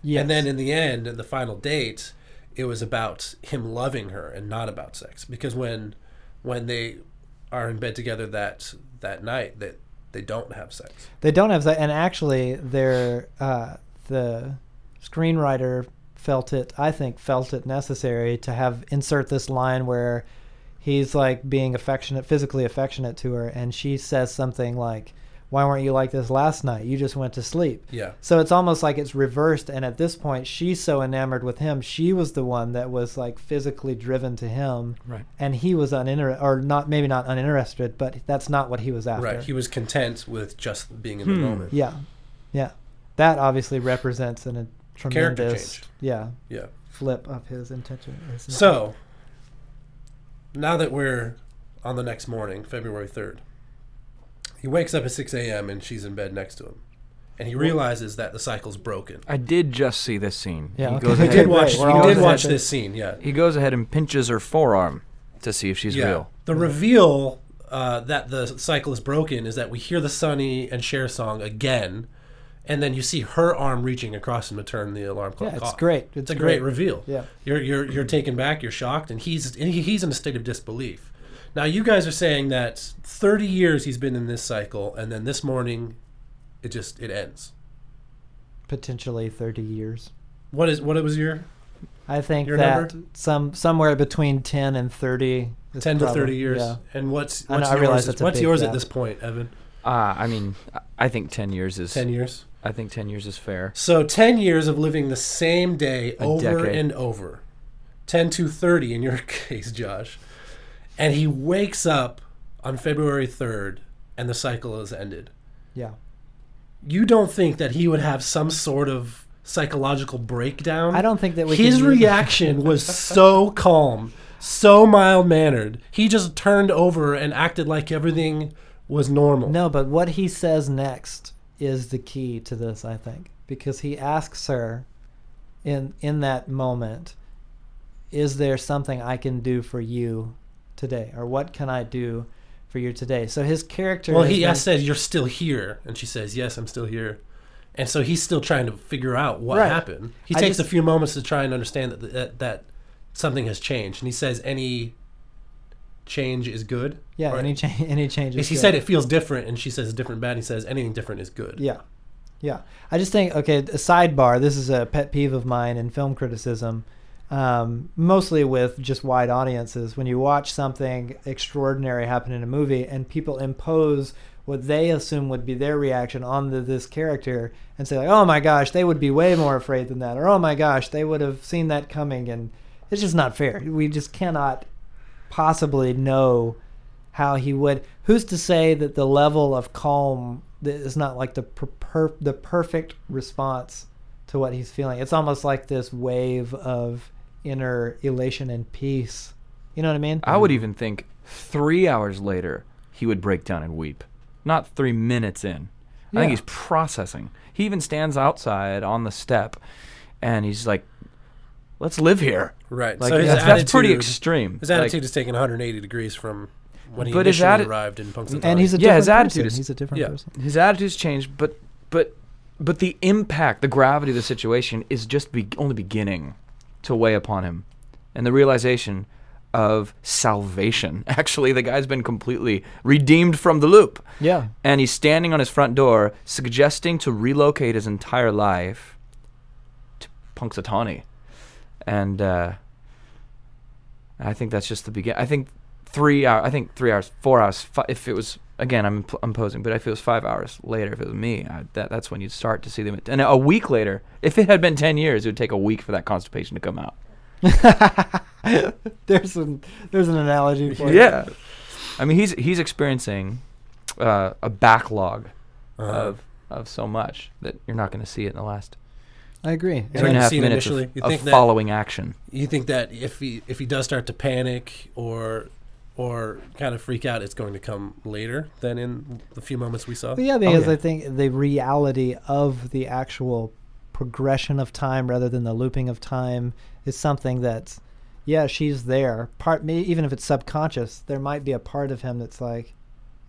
Speaker 2: yes.
Speaker 4: and then in the end, in the final date, it was about him loving her and not about sex. Because when when they are in bed together that that night, that they don't have sex.
Speaker 2: They don't have sex and actually, they're uh, the screenwriter felt it. I think felt it necessary to have insert this line where he's like being affectionate, physically affectionate to her, and she says something like, why weren't you like this last night? You just went to sleep.
Speaker 4: Yeah.
Speaker 2: So it's almost like it's reversed. And at this point, she's so enamored with him. She was the one that was like physically driven to him.
Speaker 3: Right.
Speaker 2: And he was uninterested, or not, maybe not uninterested, but that's not what he was after.
Speaker 4: Right. He was content with just being in the
Speaker 3: Hmm.
Speaker 4: moment.
Speaker 2: yeah. Yeah. That obviously represents an, a tremendous, yeah,
Speaker 4: Yeah.
Speaker 2: flip of his intention.
Speaker 4: So, now that we're on the next morning, February 3rd, he wakes up at 6 a.m. and she's in bed next to him. And he realizes that the cycle's broken.
Speaker 3: I did just see this scene.
Speaker 2: Yeah,
Speaker 3: he
Speaker 2: okay.
Speaker 3: goes
Speaker 4: He
Speaker 3: ahead.
Speaker 4: did watch,
Speaker 2: great. We're
Speaker 4: he did
Speaker 2: on
Speaker 4: watch this scene, yeah.
Speaker 3: He goes ahead and pinches her forearm to see if she's
Speaker 4: yeah.
Speaker 3: real.
Speaker 4: The reveal uh, that the cycle is broken is that we hear the Sonny and Cher song again, and then you see her arm reaching across him to turn the alarm clock
Speaker 2: yeah, it's
Speaker 4: off.
Speaker 2: great.
Speaker 4: It's a great reveal.
Speaker 2: Yeah.
Speaker 4: You're you're you're taken back. You're shocked, and he's he's in a state of disbelief. Now you guys are saying that 30 years he's been in this cycle, and then this morning, it just it ends.
Speaker 2: Potentially 30 years.
Speaker 4: What is what was your
Speaker 2: I think
Speaker 4: Your
Speaker 2: that
Speaker 4: number?
Speaker 2: some somewhere between 10 and 30. is
Speaker 4: 10 to 30 years?
Speaker 2: Yeah.
Speaker 4: And what's
Speaker 2: I know,
Speaker 4: what's
Speaker 2: I
Speaker 4: yours?
Speaker 2: realize
Speaker 4: what's
Speaker 2: big
Speaker 4: yours at this point, Evan?
Speaker 3: Uh, I mean, I- I think 10 years is
Speaker 4: 10 years.
Speaker 3: I think 10 years is fair.
Speaker 4: So 10 years of living the same day
Speaker 3: A
Speaker 4: over
Speaker 3: decade.
Speaker 4: and over. 10 to 30 in your [LAUGHS] case, Josh. And he wakes up on February 3rd and the cycle has ended.
Speaker 2: Yeah.
Speaker 4: You don't think that he would have some sort of psychological breakdown?
Speaker 2: I don't think that we
Speaker 4: His reaction [LAUGHS] was so calm, so mild mannered. He just turned over and acted like everything was normal.
Speaker 2: No, but what he says next is the key to this, I think, because he asks her in in that moment, "Is there something I can do for you today, or what can I do for you today?" So his character.
Speaker 4: Well, he
Speaker 2: been-
Speaker 4: said, "You're still here," and she says, "Yes, I'm still here." And so he's still trying to figure out what
Speaker 2: Right.
Speaker 4: happened. He
Speaker 2: I
Speaker 4: takes
Speaker 2: just-
Speaker 4: a few moments to try and understand that, that that something has changed, and he says, "Any change is good."
Speaker 2: yeah, any change, any changes.
Speaker 4: He said it feels different, and she says different bad. He says anything different is good.
Speaker 2: Yeah. Yeah. I just think, okay, a sidebar, this is a pet peeve of mine in film criticism, um, mostly with just wide audiences. When you watch something extraordinary happen in a movie and people impose what they assume would be their reaction on the, this character and say, like, oh my gosh, they would be way more afraid than that, or oh my gosh, they would have seen that coming. And it's just not fair. We just cannot possibly know how he would. Who's to say that the level of calm is not like the per, the perfect response to what he's feeling? It's almost like this wave of inner elation and peace. You know what I mean?
Speaker 3: I would even think 3 hours later he would break down and weep. Not 3 minutes in. I think he's processing. He even stands outside on the step and he's like let's live here.
Speaker 4: Right.
Speaker 3: Like
Speaker 4: so his
Speaker 3: that's,
Speaker 4: attitude,
Speaker 3: that's pretty extreme.
Speaker 4: His
Speaker 3: Like,
Speaker 4: attitude is taken 180 degrees from when he
Speaker 3: But his
Speaker 4: initially
Speaker 3: atti-
Speaker 4: arrived in Punxsutawney.
Speaker 2: and he's a
Speaker 3: Yeah,
Speaker 2: different
Speaker 3: his attitude
Speaker 2: person.
Speaker 3: is-
Speaker 2: he's a different
Speaker 4: yeah.
Speaker 2: person.
Speaker 3: his attitude's changed, but but but the impact, the gravity of the situation is just be, only beginning to weigh upon him, and the realization of salvation. [LAUGHS] Actually, the guy's been completely redeemed from the loop,
Speaker 2: Yeah.
Speaker 3: and he's standing on his front door, suggesting to relocate his entire life to Punxsutawney, and uh, I think that's just the begin. I think three hours. I think three hours, four hours. Fi- if it was again, I'm imp- I'm posing, but if it was five hours later, if it was me, I, that that's when you'd start to see them. And a week later, if it had been ten years, it would take a week for that constipation to come out. [LAUGHS]
Speaker 2: there's an there's an analogy for it.
Speaker 3: Yeah, I mean he's he's experiencing uh, a backlog
Speaker 4: Uh-huh.
Speaker 3: of of so much that you're not going to see it in the last
Speaker 2: I agree.
Speaker 4: Yeah.
Speaker 3: two and a half minutes
Speaker 4: initially.
Speaker 3: of,
Speaker 4: You
Speaker 3: of
Speaker 4: that-
Speaker 3: following action.
Speaker 4: You think that if he if he does start to panic or or kind of freak out, it's going to come later than in the few moments we saw.
Speaker 2: Well, yeah, because
Speaker 3: yeah.
Speaker 2: I think the reality of the actual progression of time rather than the looping of time is something that's, yeah, she's there. Part, may- even if it's subconscious, there might be a part of him that's like,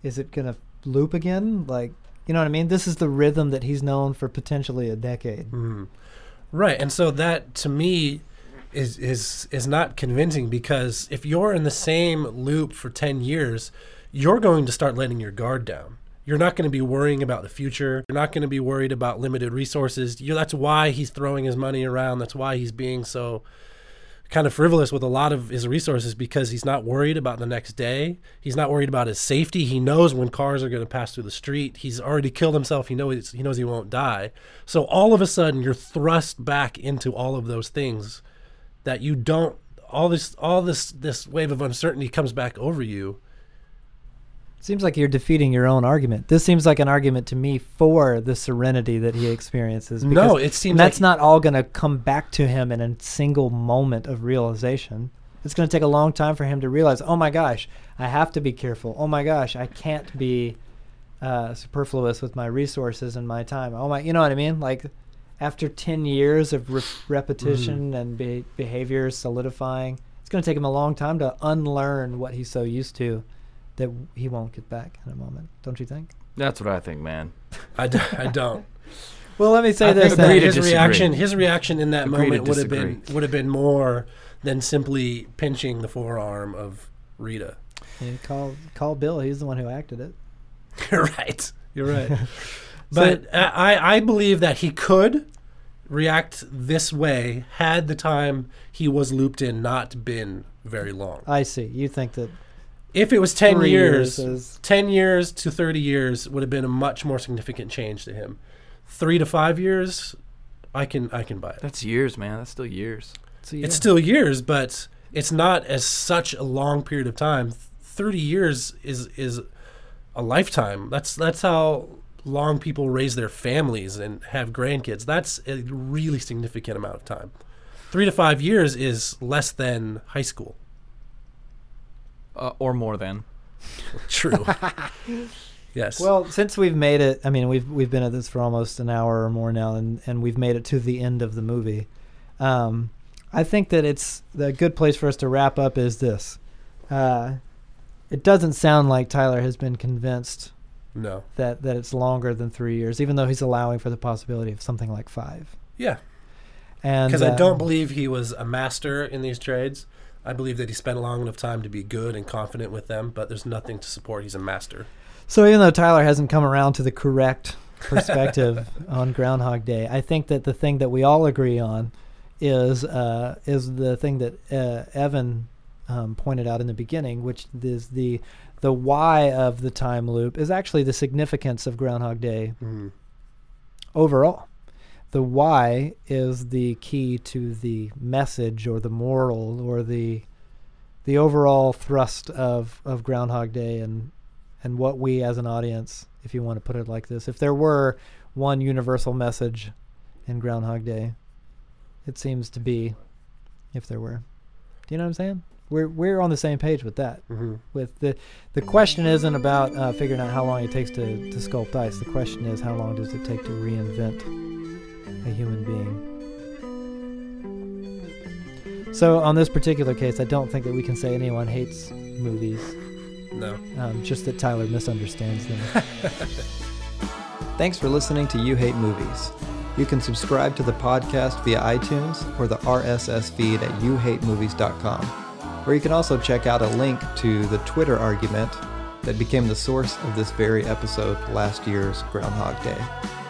Speaker 2: is it gonna loop again? Like, you know what I mean? This is the rhythm that he's known for potentially a decade.
Speaker 4: Mhm. Right, and so that to me is is is not convincing because if you're in the same loop for 10 years, you're going to start letting your guard down. You're not going to be worrying about the future. You're not going to be worried about limited resources. you that's why he's throwing his money around. That's why he's being so kind of frivolous with a lot of his resources because he's not worried about the next day. He's not worried about his safety. He knows when cars are going to pass through the street. He's already killed himself. He knows he knows he won't die. So all of a sudden, you're thrust back into all of those things that you don't. All this, all this, this wave of uncertainty comes back over you.
Speaker 2: Seems like you're defeating your own argument. This seems like an argument to me for the serenity that he experiences.
Speaker 4: No,
Speaker 2: because-
Speaker 4: it seems
Speaker 2: and that's
Speaker 4: like-
Speaker 2: not all going to come back to him in a single moment of realization. It's going to take a long time for him to realize, oh my gosh, I have to be careful. Oh my gosh, I can't be uh, superfluous with my resources and my time. Oh my, you know what I mean? Like after 10 years of re- mm. repetition and be- behavior solidifying, it's going to take him a long time to unlearn what he's so used to that he won't get back in a moment. Don't you think?
Speaker 3: That's what I think, man. [LAUGHS]
Speaker 4: I, d- I don't.
Speaker 2: Well, let me say
Speaker 4: I
Speaker 2: this.
Speaker 3: agree
Speaker 4: his
Speaker 3: disagree.
Speaker 4: reaction, his reaction in that
Speaker 3: Agree
Speaker 4: moment would have been would have been more than simply pinching the forearm of Rita.
Speaker 2: Yeah, call call Bill. He's the one who acted it.
Speaker 4: You're [LAUGHS] right. You're right. [LAUGHS] but uh, I, I believe that he could react this way had the time he was looped in not been very long.
Speaker 2: I see. You think that
Speaker 4: If it was 10 years,
Speaker 2: years is-
Speaker 4: 10 years to 30 years would have been a much more significant change to him. 3 to 5 years, I can I can buy it.
Speaker 3: That's years, man. That's still years.
Speaker 2: so yeah.
Speaker 4: It's still years, but it's not as such a long period of time. 30 years is is a lifetime. That's that's how long people raise their families and have grandkids. That's a really significant amount of time. 3 to 5 years is less than high school.
Speaker 3: Uh, or more than.
Speaker 4: True. [LAUGHS] yes.
Speaker 2: Well, since we've made it, I mean, we've we've been at this for almost an hour or more now, and and we've made it to the end of the movie. Um, I think that it's the good place for us to wrap up is this. Uh, it doesn't sound like Tyler has been convinced
Speaker 4: no.
Speaker 2: that that it's longer than three years, even though he's allowing for the possibility of something like five.
Speaker 4: Yeah.
Speaker 2: And
Speaker 4: Because I
Speaker 2: uh,
Speaker 4: don't believe he was a master in these trades. I believe that he spent a long enough time to be good and confident with them, but there's nothing to support he's a master.
Speaker 2: So even though Tyler hasn't come around to the correct perspective [LAUGHS] on Groundhog Day, I think that the thing that we all agree on is uh, is the thing that uh, Evan um, pointed out in the beginning, which is the the why of the time loop is actually the significance of Groundhog Day
Speaker 4: Mm.
Speaker 2: overall. The why is the key to the message or the moral or the the overall thrust of, of Groundhog Day and and what we as an audience, if you want to put it like this, if there were one universal message in Groundhog Day, it seems to be if there were. Do you know what I'm saying? We're we're on the same page with that
Speaker 4: hmm
Speaker 2: with the the question isn't about uh, figuring out how long it takes to, to sculpt ice. The question is how long does it take to reinvent a human being. So on this particular case, I don't think that we can say anyone hates movies. [LAUGHS]
Speaker 4: No.
Speaker 2: Um, just that Tyler misunderstands them. [LAUGHS]
Speaker 1: Thanks for listening to You Hate Movies. You can subscribe to the podcast via iTunes or the RSS feed at youhatemovies.com, where you can also check out a link to the Twitter argument that became the source of this very episode last year's Groundhog Day.